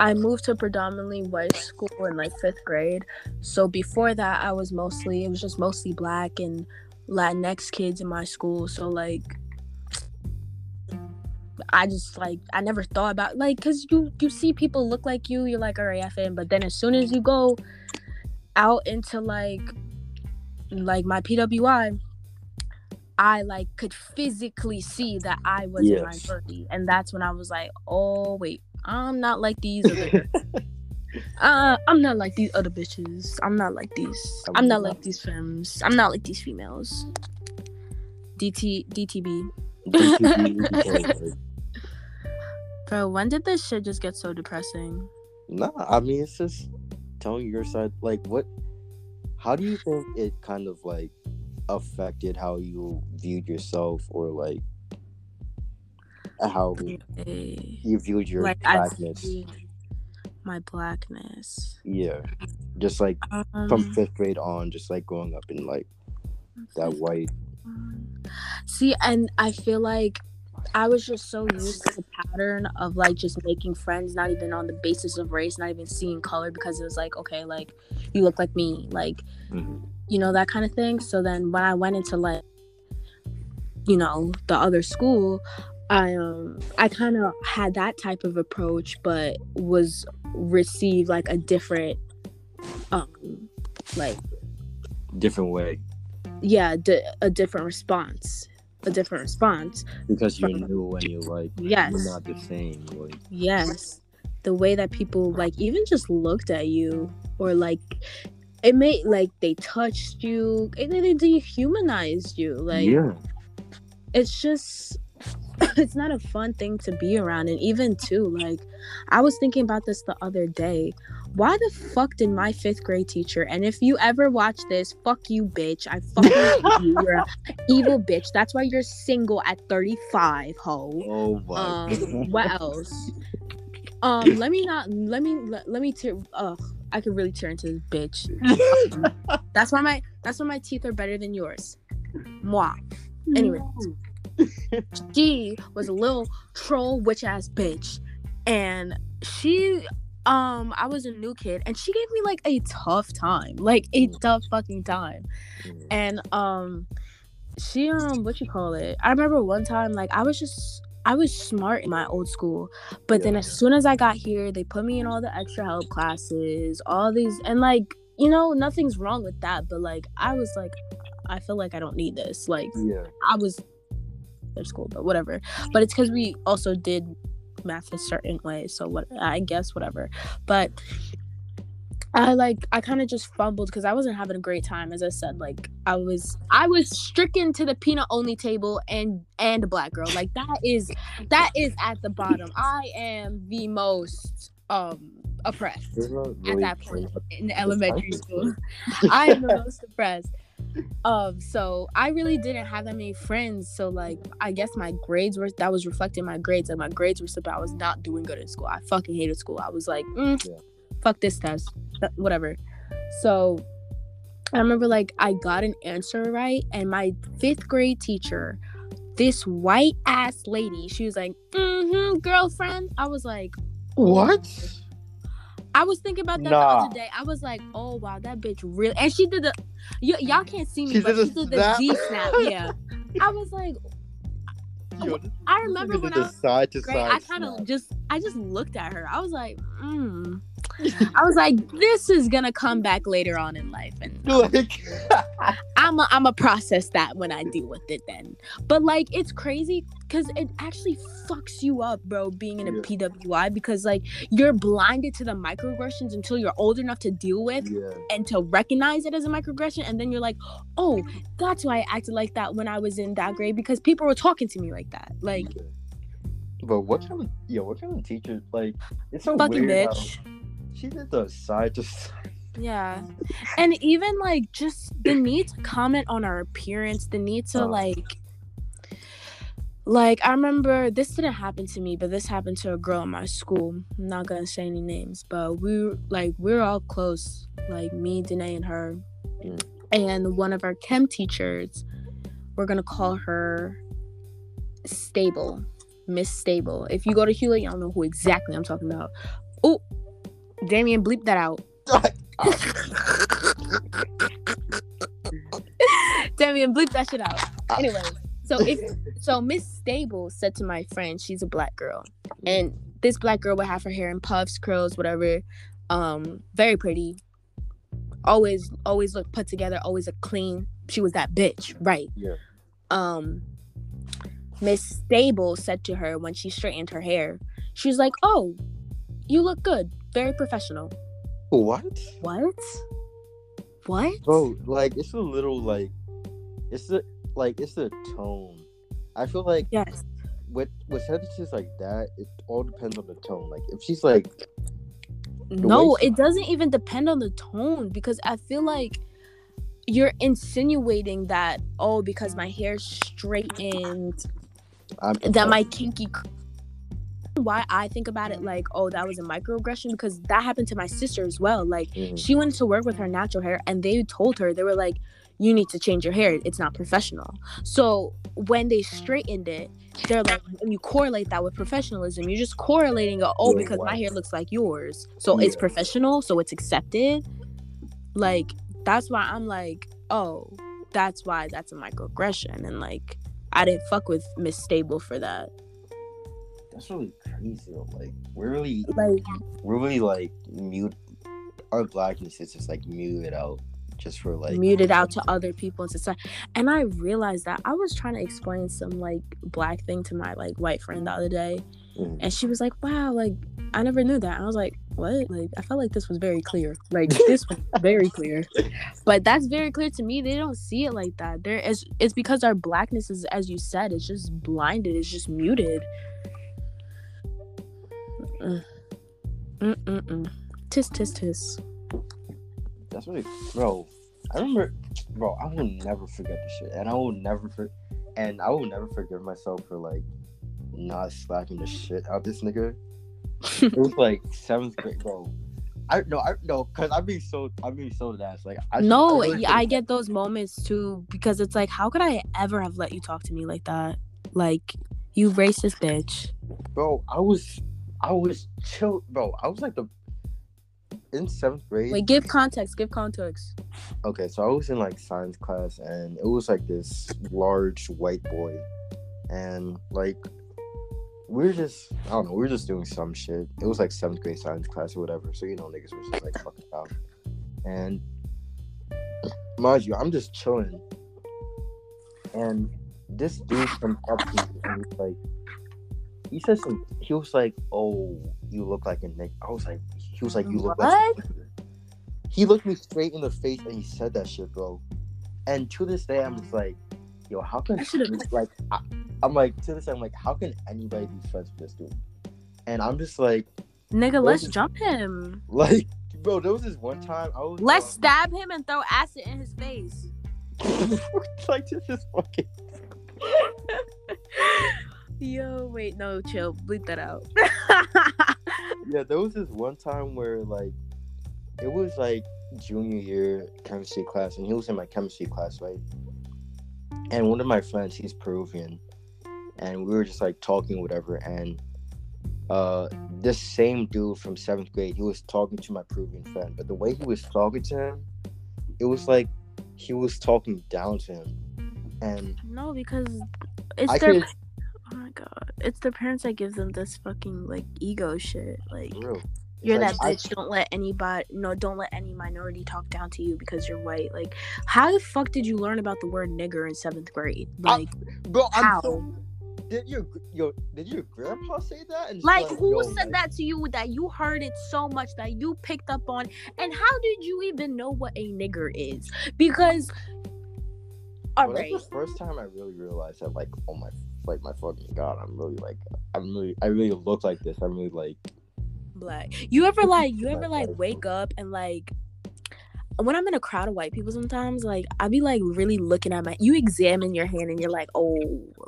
i moved to predominantly white school in like fifth grade. So before that i was mostly it was just mostly black and latinx kids in my school. So like I just like I never thought about like because you you see people look like you you're like all right FN but then as soon as you go out into like like my PWI I like could physically see that I was Yes. minority, and that's when I was like, "Oh wait, I'm not like these other. uh, I'm not like these other bitches. I'm not like these. I'm not like these femmes. I'm not like these females." DT DTB. DTV, Bro, when did this shit just get so depressing? Nah, I mean it's just telling your side. Like, what? How do you think it kind of like affected how you viewed yourself, or like how Eh, you viewed your like blackness? my blackness. Yeah, just like Um, from fifth grade on, just like growing up in like that white. See, and I feel like I was just so used to the pattern of like just making friends, not even on the basis of race, not even seeing color, because it was like, okay, like you look like me, like you know that kind of thing. So then when I went into like, you know, the other school, I um I kind of had that type of approach, but was received like a different um like different way yeah, di- a different response, a different response. because you From- knew when you like Yes. you're not the same. Like Yes. The way that people like even just looked at you or like it made like they touched you, and then they dehumanized you. Like yeah, it's just it's not a fun thing to be around and even too like I was thinking about this the other day. Why the fuck did my fifth grade teacher and if you ever watch this, fuck you bitch. I fucking you. You're evil bitch. That's why you're single at 35, ho. oh my. Um, what else? Um, let me not. Let me. Let, let me tear. Ugh, I could really tear into this bitch. That's why my. That's why my teeth are better than yours. Moi. Anyway, she was a little troll witch ass bitch, and she. Um, I was a new kid, and she gave me like a tough time, like a tough fucking time and um she um what you call it i remember one time like i was just i was smart in my old school but then as soon as i got here they put me in all the extra help classes all these and like you know nothing's wrong with that but like i was like i feel like i don't need this like yeah. i was their school but whatever. But it's because we also did math a certain way so what i guess whatever. But I like I kind of just fumbled because I wasn't having a great time. As I said, like I was I was stricken to the peanut only table and and a black girl. Like that is that is at the bottom. I am the most um oppressed not at that point in elementary school. I am the most oppressed. Um, so I really didn't have that many friends. So like, I guess my grades were that was reflecting my grades, and my grades were so bad. I was not doing good in school. I fucking hated school. I was like, mm, Yeah. Fuck this test, Th- whatever. So I remember like I got an answer right, and my fifth grade teacher, this white ass lady, she was like, mm-hmm, girlfriend. I was like, What? I was thinking about that Nah. the other day. I was like, oh wow, that bitch really and she did the y- y'all can't see me, She but did she the did the snap? G snap. Yeah. I was like, Yo, I remember when I the was side to side. I kind of just I just looked at her. I was like, mm. I was like, this is gonna come back later on in life. And like, I'm a, I'm a process that when I deal with it then. But like it's crazy because it actually fucks you up, bro, being in a Yeah. PWI because like you're blinded to the microaggressions until you're old enough to deal with yeah, and to recognize it as a microaggression and then you're like, "Oh, that's why I acted like that when I was in that grade because people were talking to me like that." Like. But what kind of yo? What kind of teacher? Like, it's so fucking weird. how She did the side to side. Yeah. And even like just the need to comment on our appearance, the need to Oh. like like I remember this didn't happen to me, but this happened to a girl in my school. I'm not gonna say any names, but we were like we were all close, like me, Danae, and her. Mm. And one of our chem teachers, we're gonna call her Stable, Miss Stable. If you go to Hewlett, y'all know who exactly I'm talking about. Oh, Damien, bleep that out. Damien, bleep that shit out. Anyway, so if so, Miss Stable said to my friend, she's a black girl, and this black girl would have her hair in puffs, curls, whatever. Um, very pretty. Always, always look put together. Always a clean. She was that bitch, right? Yeah. Um, Miss Stable said to her when she straightened her hair, she was like, "Oh, you look good. Very professional." What? What? What? Bro, like it's a little like, it's a like it's a tone. I feel like Yes. with with sentences like that, it all depends on the tone. Like if she's like, No, it doesn't even depend on the tone because I feel like you're insinuating that oh because my hair's straightened I'm that my kinky why I think about it like oh that was a microaggression because that happened to my sister as well. Like Mhm. she went to work with her natural hair and they told her they were like you need to change your hair. It's not professional. So when they straightened it they're like when you correlate that with professionalism you're just correlating it oh because my hair looks like yours. So it's professional so it's accepted. Like that's why i'm like oh that's why that's a microaggression. And like i didn't fuck with miss stable for that That's really crazy. Though. Like we're really like we're really like mute. Our blackness is just like muted out just for like muted out to other people in society. And I realized that I was trying to explain some like black thing to my like white friend the other day, Mhm. and she was like, "Wow, like I never knew that." I was like, "What?" Like I felt like this was very clear. Like this was very clear, but that's very clear to me. They don't see it like that. There is it's because our blackness is, as you said, it's just blinded. It's just muted. Mm mm mm. Tis tis tis. That's really, bro. I remember, bro. I will never forget this shit, and I will never for, and I will never forgive myself for like not slapping the shit out this nigga. it was like seventh grade, bro. I no, I no, cause I'm being so, I'm being so dash. Like, I no, I, really I get those moments too because it's like, how could I ever have let you talk to me like that? Like, you racist bitch. bro. I was, I was chill, bro. I was like the in seventh grade. Wait, give context. Give context. okay, so I was in like science class, and it was like this large white boy, and like we were just I don't know, we were just doing some shit. It was like seventh grade science class or whatever, so you know niggas were just like fucking out. And mind you, I'm just chilling, and this dude comes up and he's like, he said some. He was like, "Oh, you look like a nigga." I was like, he was like, "You look like." a nigga." He looked me straight in the face and he said that shit, bro. And to this day, I'm just like, yo, how can I like I, I'm like to this day, I'm like, how can anybody be friends with this dude? And I'm just like, Nigga, let's Those- jump him. like, bro, there was this one time I was Let's uh, stab him and throw acid in his face. like this is fucking Yo, wait, no, chill. Bleep that out. yeah. There was this one time where like it was like junior year chemistry class, and he was in my chemistry class, right? And one of my friends, he's Peruvian, and we were just like talking, whatever, and uh this same dude from seventh grade, he was talking to my Peruvian friend, but the way he was talking to him, it was like he was talking down to him, and no, because it's I their. God, it's the parents that give them this fucking like ego shit. Like. You're like, that I- bitch. Don't let anybody. No, don't let any minority talk down to you because you're white. Like, how the fuck did you learn about the word nigger in seventh grade? I- Like, bro, I'm how? so, did your your did your grandpa say that? And just Like, who said like- that to you that you heard it so much that you picked up on? And how did you even know what a nigger is? Because, all Bro, right, That's the first time I really realized that, like, oh my, like my fucking god, I'm really like, I'm really, I really look like this. I'm really like, black. You ever like, you ever like wake up and like, when I'm in a crowd of white people, sometimes like I be like really looking at my. You examine your hand and you're like, oh,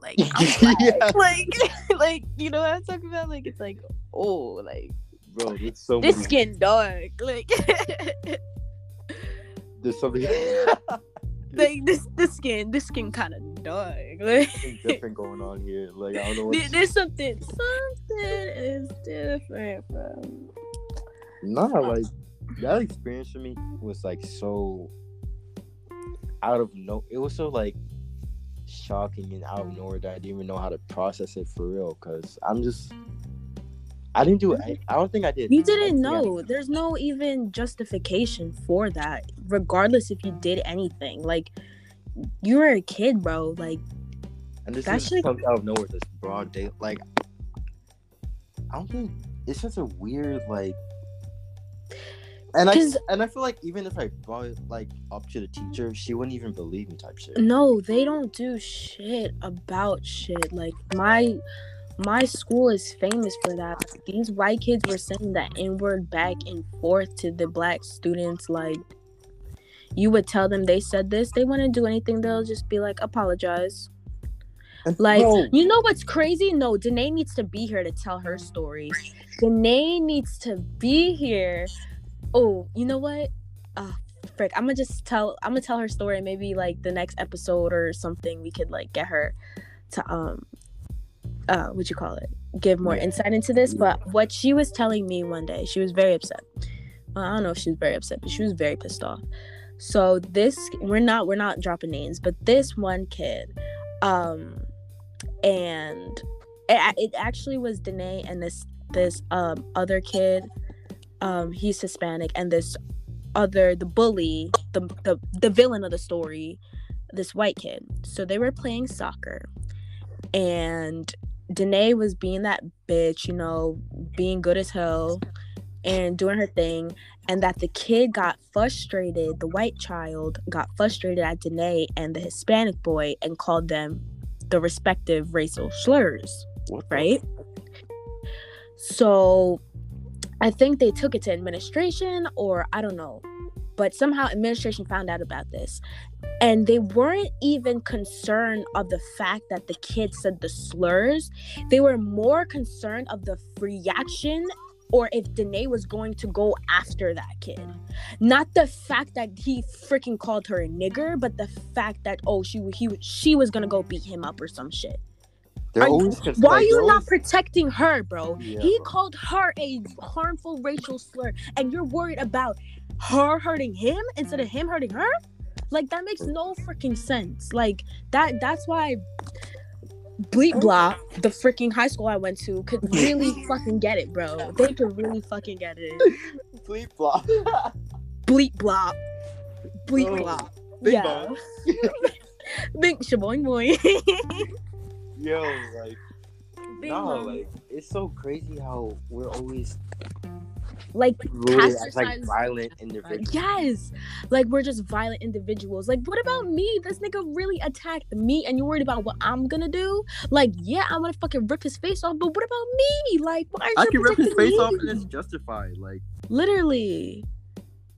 like I'm black. Yeah. like, like you know what I'm talking about? Like it's like, oh, like bro, there's so this many, skin dark, like. there's something, like this this skin this skin kind of dark like something different going on here. Like, I don't know there- there's something something is different from nah, like that experience for me was like so out of no, it was so like shocking and out of nowhere that I didn't even know how to process it for real. Cause I'm just, I didn't do it. I don't think I did. you didn't I- know there's no even justification for that regardless if you did anything like you were a kid bro like And this That shit- comes out of nowhere. This broad day, like I don't think it's such a weird like. And I and I feel like even if I brought it like up to the teacher, she wouldn't even believe me type shit. no they don't do shit about shit like my my school is famous for that. These white kids were saying that n word back and forth to the black students like you would tell them they said this they wouldn't do anything they'll just be like apologize. Like you know what's crazy? No danae needs to be here to tell her story danae needs to be here. Oh you know what? Uh frick i'm gonna just tell i'm gonna tell her story maybe like the next episode or something we could like get her to um uh what you call it give more Yeah. insight into this but what she was telling me one day she was very upset well, i don't know if she was very upset but she was very pissed off so this we're not we're not dropping names but this one kid um and it, it actually was Danae and this this um other kid um he's Hispanic and this other the bully, the the the villain of the story, this white kid. So they were playing soccer, and Danae was being that bitch, you know, being good as hell and doing her thing, and that the kid got frustrated, the white child got frustrated at Danae and the Hispanic boy and called them the respective racial slurs, right? So I think they took it to administration or I don't know. But somehow administration found out about this. And they weren't even concerned of the fact that the kid said the slurs. They were more concerned of the reaction or if Danae was going to go after that kid. Not the fact that he freaking called her a nigger, but the fact that oh she he she was gonna go beat him up or some shit. They're always cons- Why are you not always- protecting her, bro? Yeah, he bro. called her a harmful racial slur, and you're worried about her hurting him instead of him hurting her. Like that makes no freaking sense. Like that. That's why Bleep oh. Blah, the freaking high school I went to, could really fucking get it, bro. They could really fucking get it. Bleep flop. Bleep Blah, Bleep Oh, Blah. Big yeah. Big shaboing boy. Yo, like Big no, bong. like it's so crazy how we're always like rooted as like violent individuals. Yes. Like we're just violent individuals. Like what about me? This nigga really attacked me and you're worried about what I'm gonna do? Like, yeah, I'm gonna fucking rip his face off, but what about me? Like why are I you can rip his protecting face off and it's justified. Like, Literally.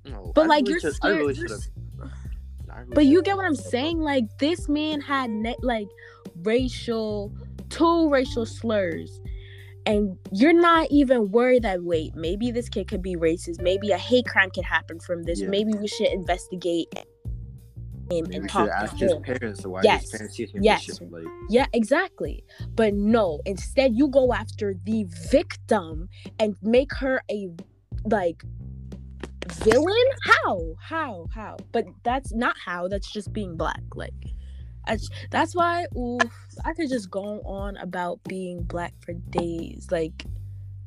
No, But I like really you're should- I scared. really you're should've- s- I really but you get what I'm saying? Like this man had ne- like racial two racial slurs. And you're not even worried that wait, maybe this kid could be racist. Maybe a hate crime could happen from this. Yeah. Maybe we should investigate him and talk should to ask him. his parents why Yes. his parents teach him Yes. shit. Like, Yeah, exactly. But no, instead you go after the victim and make her a like villain? How? How? How? But that's not how. That's just being black. Like I, that's why ooh, I could just go on about being black for days. Like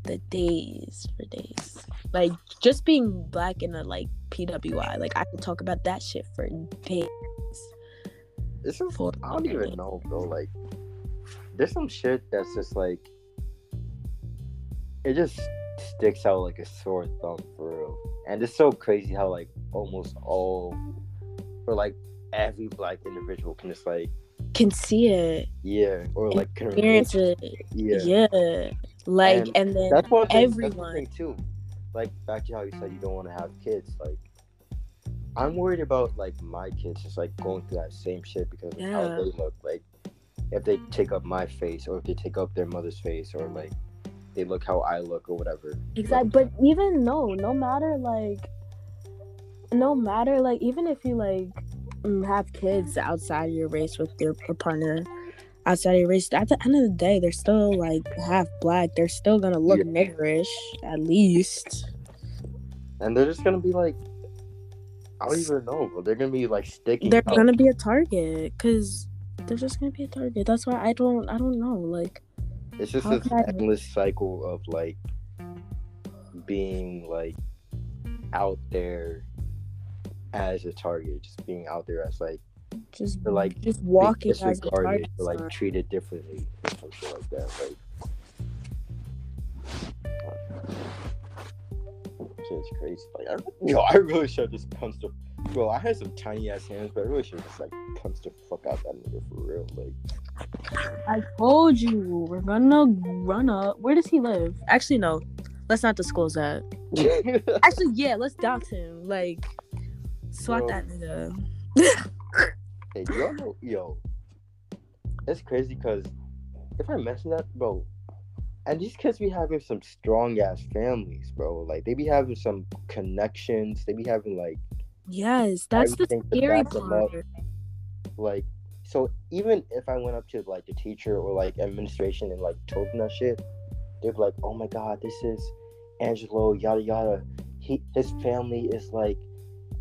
the days for days. Like just being black in a like PWI. Like I could talk about that shit for days. It's just, For I don't even know, bro. Like, there's some shit that's just like, it just sticks out like a sore thumb for real. And it's so crazy how like almost all, or like every black individual can just like, Can see it. yeah, or like experience it. Yeah. Yeah. Like And and, then That's one thing. That's everyone. one thing too. Like back to how you said you don't want to have kids. Like, I'm worried about like my kids just like going through that same shit because of how they look. Like, if they take up my face or if they take up their mother's face or like they look how I look or whatever. Exactly. But even no, no matter like no matter like even if you like Mm, have kids outside of your race with your p- partner outside of your race, at the end of the day they're still like half black. They're still gonna look Yeah. niggerish at least. And they're just gonna be like, I don't even know, but they're gonna be like sticking. They're out. gonna be a target because they're just gonna be a target. That's why I don't I don't know. Like It's just this can I- endless cycle of like being like out there as a target, just being out there as like just or like just walking as a disregarded target. or like treated differently or some like that. Like shit's crazy. Like I, yo, I really should just punch the bro. I had some tiny ass hands, but I really should just like punch the fuck out that nigga for real. Like I told you we're gonna run up. Where does he live? Actually, no. Let's not disclose that. Actually, yeah, let's dox him. Like, swat that nigga. Hey, yo, know, yo, it's crazy because if I mention that, bro, and these kids be having some strong ass families, bro. Like they be having some connections. They be having like, Yes, that's the scary back them up. part. like. So even if I went up to like the teacher or like administration and like told them that shit, they'd be like, "Oh my god, this is Angelo, yada yada. He his family is like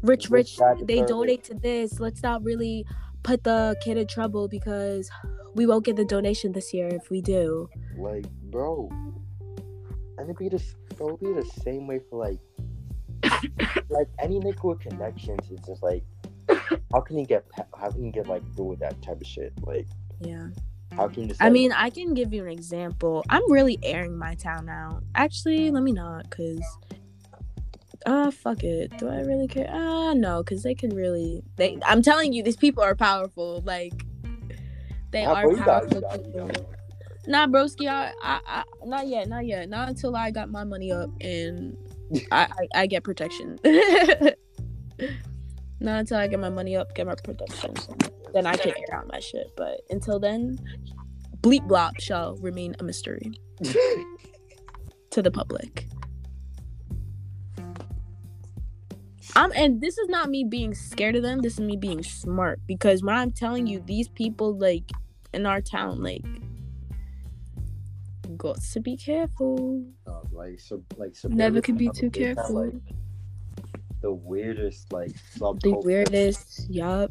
Rich, rich, they donate to this. Let's not really put the kid in trouble because we won't get the donation this year if we do. Like, bro, and it'd be the it'd be the same way for like like any with connections, it's just like, how can he get? How can he get like through with that type of shit? Like, Yeah. how can you just? I mean, I can give you an example. I'm really airing my town out. Actually, let me not, uh fuck it. Do I really care? Uh no, cause they can really they I'm telling you, these people are powerful. Like they Nah, are bro, you got it, powerful got people. got. Nah, broski, I, I, I not yet, not yet. Not until I got my money up and I, I, I get protection. not until I get my money up, get my protection. Then I can air out my shit. But until then, Bleep Blop shall remain a mystery to the public. I'm and this is not me being scared of them. This is me being smart because when I'm telling you these people like in our town like got to be careful. Uh, like so, like so Never can be too careful. like, the weirdest like The weirdest. Yup.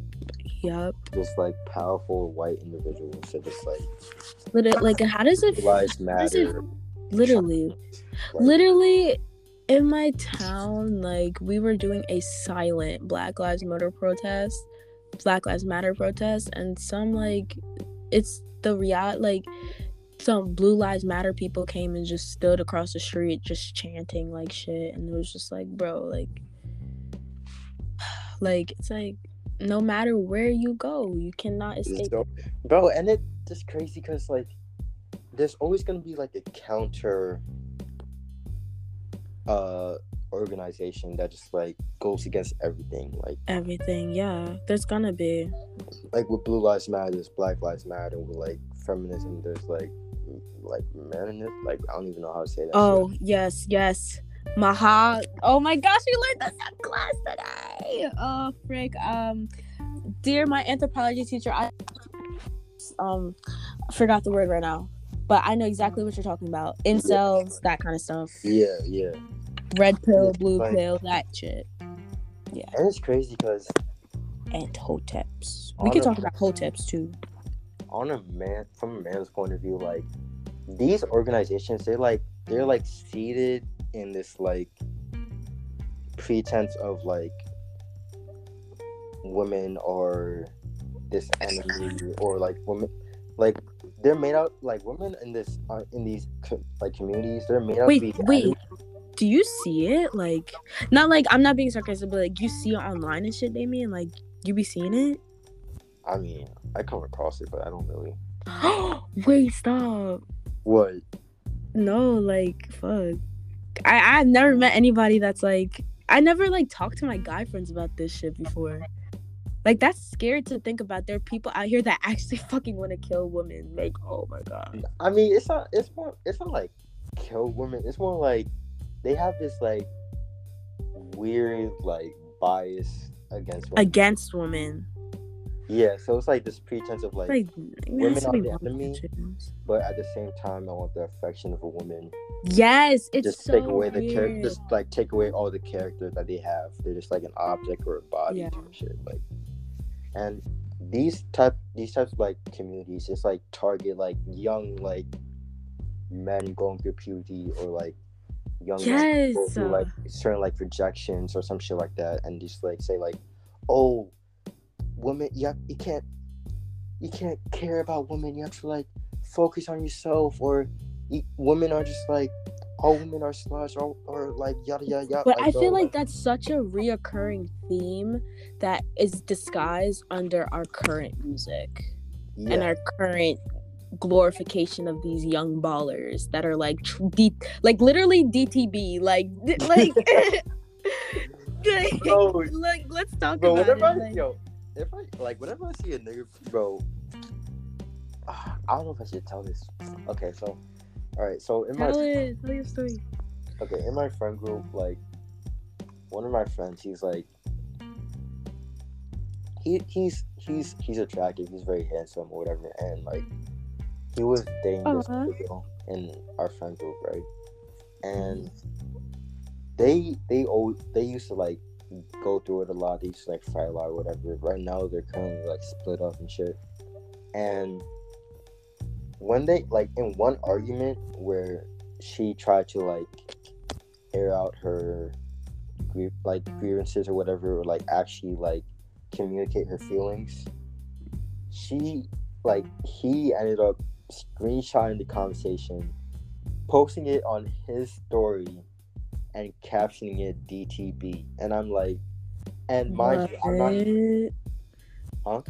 Yup. just like powerful white individuals that just like Literally, like how does it lives does it- literally Like, literally in my town like we were doing a silent black lives matter protest black lives matter protest and some like it's the reality like some blue lives matter people came and just stood across the street just chanting like shit and it was just like bro like like it's like no matter where you go you cannot escape. so- bro, and it just crazy because like there's always gonna be like a counter uh organization that just like goes against everything like everything yeah there's gonna be like with blue lives matter there's black lives matter with like feminism there's like like maninist like i don't even know how to say that Oh yes, yes. Maha. Oh my gosh, we learned this in class today. Oh frick. Um, dear my anthropology teacher, I um forgot the word right now, but I know exactly what you're talking about. Incels, that kind of stuff. yeah yeah Red pill, blue like- pill, that shit. Yeah. And it's crazy because And hoteps. We could Honor- talk about hoteps too. on a man from a man's point of view like these organizations they're like they're like seated in this like pretense of like women or this enemy or like women like they're made out like women in this uh, in these co- like communities they're made out Wait, to be wait. Do you see it? Like, not like I'm not being sarcastic, but like you see it online and shit, Damien. Like, you be seeing it? i mean i come across it but i don't really Wait, stop. what No, like fuck. I I've never met anybody that's like I never like talked to my guy friends about this shit before. Like that's scared to think about. There are people out here that actually fucking want to kill women. Like, oh my god. I mean, it's not. It's more. It's not like kill women. It's more like they have this like weird like bias against women. Against women. yeah, so it's like this pretense of like, Like women are the enemy. but at the same time, I want the affection of a woman. Yes, it's just so take away the character. Just like take away all the character that they have. They're just like an object or a body Yeah. or shit. Like, and these type these types of like communities just like target like young like men going through puberty or like young men go Yes. like certain like rejections or some shit like that, and just like say like, oh, women, you have, you can't you can't care about women. You have to like focus on yourself, or you, women are just like all women are sluts, or, or like yada yada yada. But I bro, feel like that's such a reoccurring theme that is disguised under our current music. yeah, and our current glorification of these young ballers that are like tr- D- like literally DTB like like like, Bro. like let's talk bro. about Whenever I, it like, yo, if I like, whenever I see a nigga, bro, I don't know if I should tell this. Okay, so, all right, so in my tell it tell your story okay in my friend group like one of my friends he's like he he's he's he's attractive he's very handsome or whatever and like he was dating this Aw. girl in our friend group right and they they old they used to like go through it a lot they used to like fight a lot or whatever right now they're currently like split up and shit and when they like in one argument where she tried to like air out her grie- like grievances or whatever, or like actually like communicate her feelings. She like he ended up screenshotting the conversation, posting it on his story, and captioning it DTB. And I'm like, and mind you, I'm not. Huh?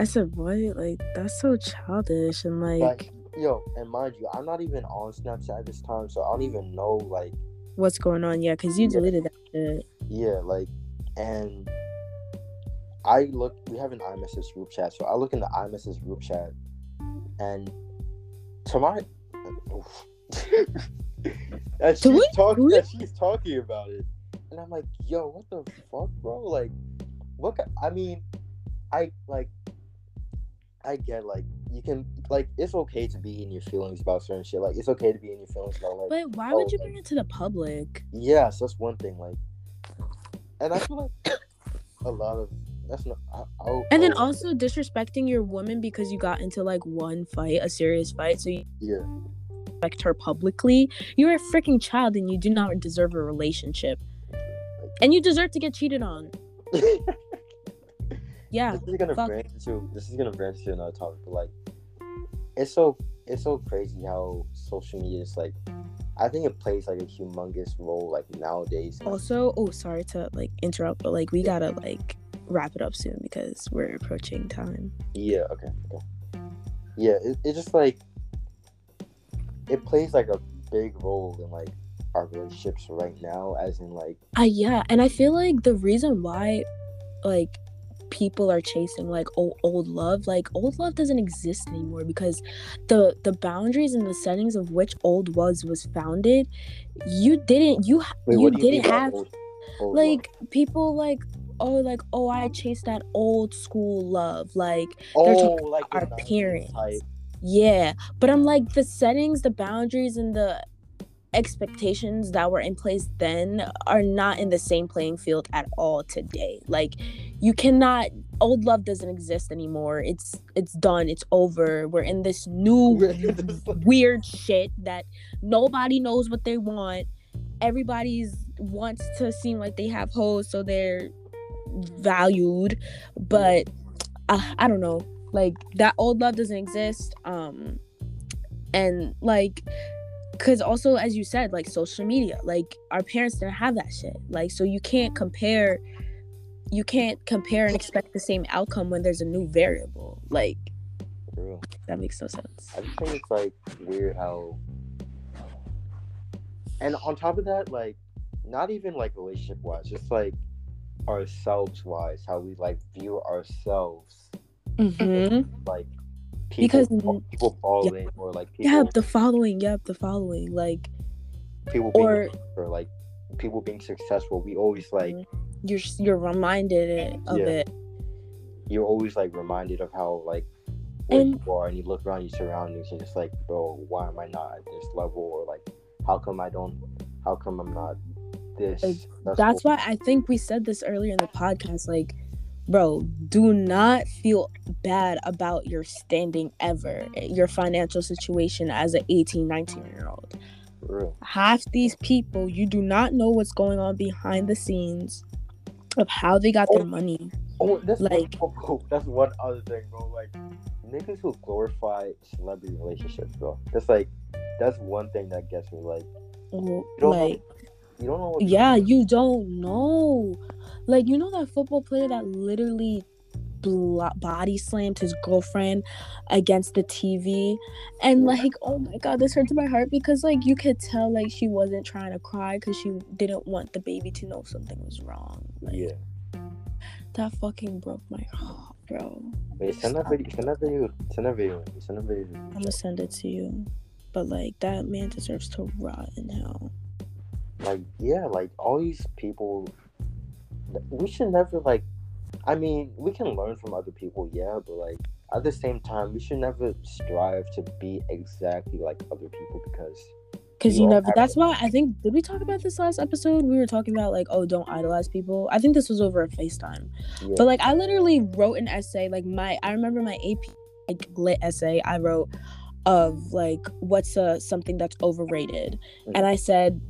I said what? Like that's so childish and like Like, yo, and mind you, I'm not even on Snapchat at this time, so I don't even know like what's going on? Yeah, because you Yeah. deleted that shit. Yeah, like, and I look. We have an iMessage group chat, so I look in the iMessage group chat, and to my, and she's we- talking. we- and she's talking about it, and I'm like, yo, what the fuck, bro? Like, look. I mean, I like. I get like you can like it's okay to be in your feelings about certain shit. Like it's okay to be in your feelings about like But why oh, would you like- bring it to the public? Yes, that's one thing. Like, and I feel like a lot of that's not. I, I'll, And then also disrespecting your woman because you got into like one fight, a serious fight, so you yeah, respect her publicly. You're a freaking child and you do not deserve a relationship. And you deserve to get cheated on. Yeah. this is gonna fuck. branch into this is gonna branch into another topic. But like, it's so it's so crazy how social media is like. I think it plays like a humongous role like nowadays. Also, oh sorry to like interrupt, but like we gotta like wrap it up soon because we're approaching time. Yeah. Okay. Okay. Yeah. It, it just like it plays like a big role in like our relationships right now, as in like Uh yeah, and I feel like the reason why like people are chasing like old, old love like old love doesn't exist anymore because the the boundaries and the settings of which old was was founded you didn't you wait, you you didn't have old- old love? like people like oh like oh i chased that old school love like they're oh talking like our parents. type. yeah but i'm like the settings the boundaries and the expectations that were in place then are not in the same playing field at all today. Like you cannot old love doesn't exist anymore. It's it's done. It's over. We're in this new weird shit that nobody knows what they want. Everybody's wants to seem like they have hoes so they're valued but uh, i don't know. Like that old love doesn't exist um and like because also as you said like social media like our parents didn't have that shit. Like so you can't compare you can't compare and expect the same outcome when there's a new variable. Like For real. that makes no sense. I just think it's like weird how, and on top of that, like, not even like relationship wise, just like ourselves wise, how we like view ourselves, mm-hmm. like Because- people, people falling or like people, yep the following yep the following like people being or- or like people being successful. We always like you're you're reminded of Yeah. it you're always like reminded of how like where And- you are, and you look around your surroundings, and just like, bro, why am I not at this level, or like, how come I don't, how come I'm not this? Like, successful? that's why I think we said this earlier in the podcast. Like, bro, do not feel bad about your standing ever, your financial situation as an 18, 19 year old. Half these people, you do not know what's going on behind the scenes of how they got their money. Oh, oh that's Like- one, oh, oh, that's one other thing, bro. Like niggas who glorify celebrity relationships, bro. That's like that's one thing that gets me. Like Oh, Like, you don't know yeah, you don't know. Like, you know that football player that literally body slammed his girlfriend against the TV, and like, oh my god, this hurts my heart because like you could tell like she wasn't trying to cry because she didn't want the baby to know something was wrong. Like, Yeah. that fucking broke my heart, bro. Wait, send that video. Send that video. Send that video. Send that video. I'm gonna send it to you, but like that man deserves to rot in hell. Like yeah like all these people we should never like i mean we can learn from other people yeah but like at the same time we should never strive to be exactly like other people because Cause We you never. That's why I think. Did we talk about this last episode? We were talking about like, oh, don't idolize people. I think this was over a FaceTime. yeah But like, I literally wrote an essay. Like my, I remember my AP like lit essay. I wrote of like what's a, something that's overrated, Mm. and I said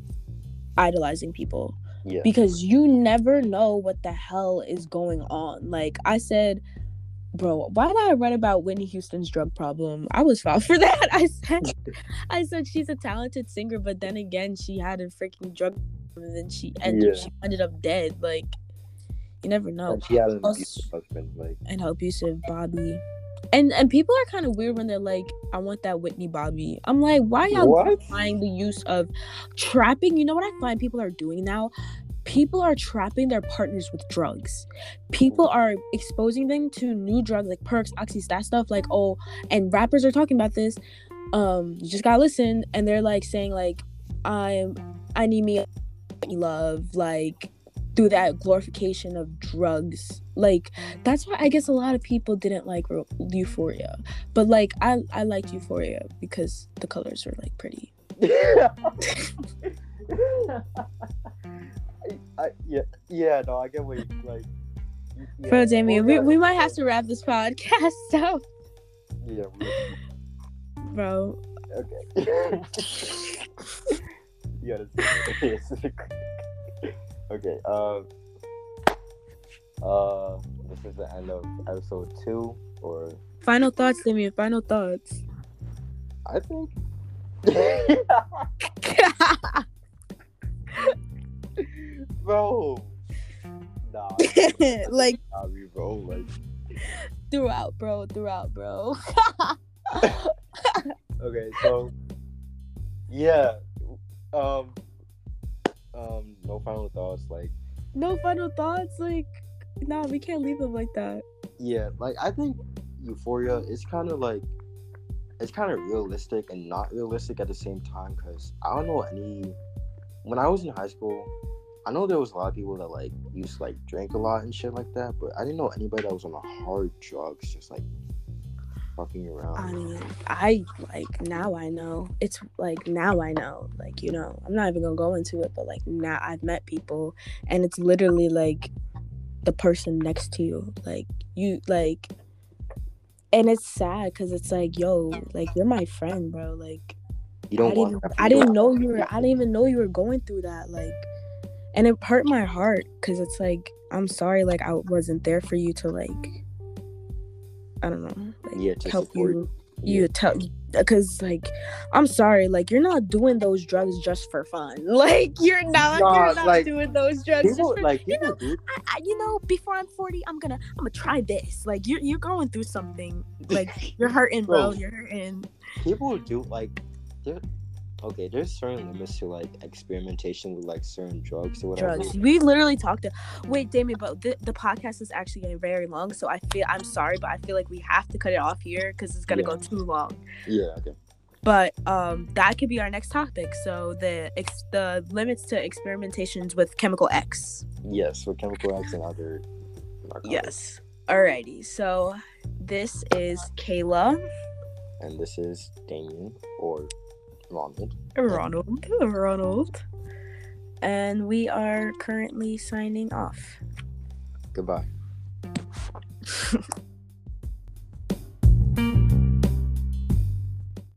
idolizing people Yeah. because you never know what the hell is going on. Like I said, bro, why did I write about Whitney Houston's drug problem? I was foul for that. I said, I said she's a talented singer, but then again, she had a freaking drug, problem and then she ended, Yeah. she ended up dead. Like you never know. And she had an abusive husband. Like, And abusive Bobby. And and people are kind of weird when they're like, I want that Whitney Bobby. I'm like, why y'all glorifying the use of trapping? You know what I find people are doing now? People are trapping their partners with drugs. People are exposing them to new drugs like perks, oxys, that stuff. Like, oh, and rappers are talking about this. Um, you just gotta listen, and they're like saying like, I'm, I need me love, like through that glorification of drugs. Like mm-hmm. that's why I guess a lot of people didn't like Ro- Euphoria, but like I I liked Euphoria because the colors were like pretty. I, I, yeah, yeah, no, I get what you like. Yeah, Bro, Damien, we, well, we might have to wrap this podcast out, Yeah, we- bro. okay. you gotta say Okay, uh, uh, this is the end of episode two, or Final thoughts, Damien. Final thoughts. I think. bro, nah, like nah, bro, like. throughout, bro. Throughout, bro. Okay, so yeah, um, um, no final thoughts. Like, no final thoughts. Like, nah, we can't leave them like that. yeah, like I think Euphoria is kind of like it's kind of realistic and not realistic at the same time. Cause I don't know any. When I was in high school, I know there was a lot of people that like used to like drink a lot and shit like that, but I didn't know anybody that was on the hard drugs, just like fucking around. I mean, I like now I know. It's like now I know. Like, you know, I'm not even gonna go into it, but like now I've met people and it's literally like the person next to you. Like you like and it's sad because it's like, yo, like you're my friend, bro. Like you don't I didn't I didn't know you were I didn't even know you were going through that. Like and it hurt my heart because it's like I'm sorry, like I wasn't there for you to like I don't know, like Yeah, to help support. you you tell because like i'm sorry like you're not doing those drugs just for fun. Like you're not Nah, you're not like, doing those drugs just for like you know, I, I, you know before i'm 40 i'm gonna i'm gonna try this. Like you're, you're going through something. Like you're hurting bro Bro. you're hurting. People do like okay there's certain limits to like experimentation with like certain drugs or whatever. Drugs. We literally talked to wait damien but the, the podcast is actually getting very long so i feel i'm sorry but i feel like we have to cut it off here because it's gonna Yeah. go too long. Yeah okay. But um that could be our next topic. So the ex- the limits to experimentations with chemical x. Yes for chemical X and other narcotics. yes. Alrighty. So this is kayla. And this is damien or Ronald. Ronald. Ronald. And we are currently signing off. Goodbye.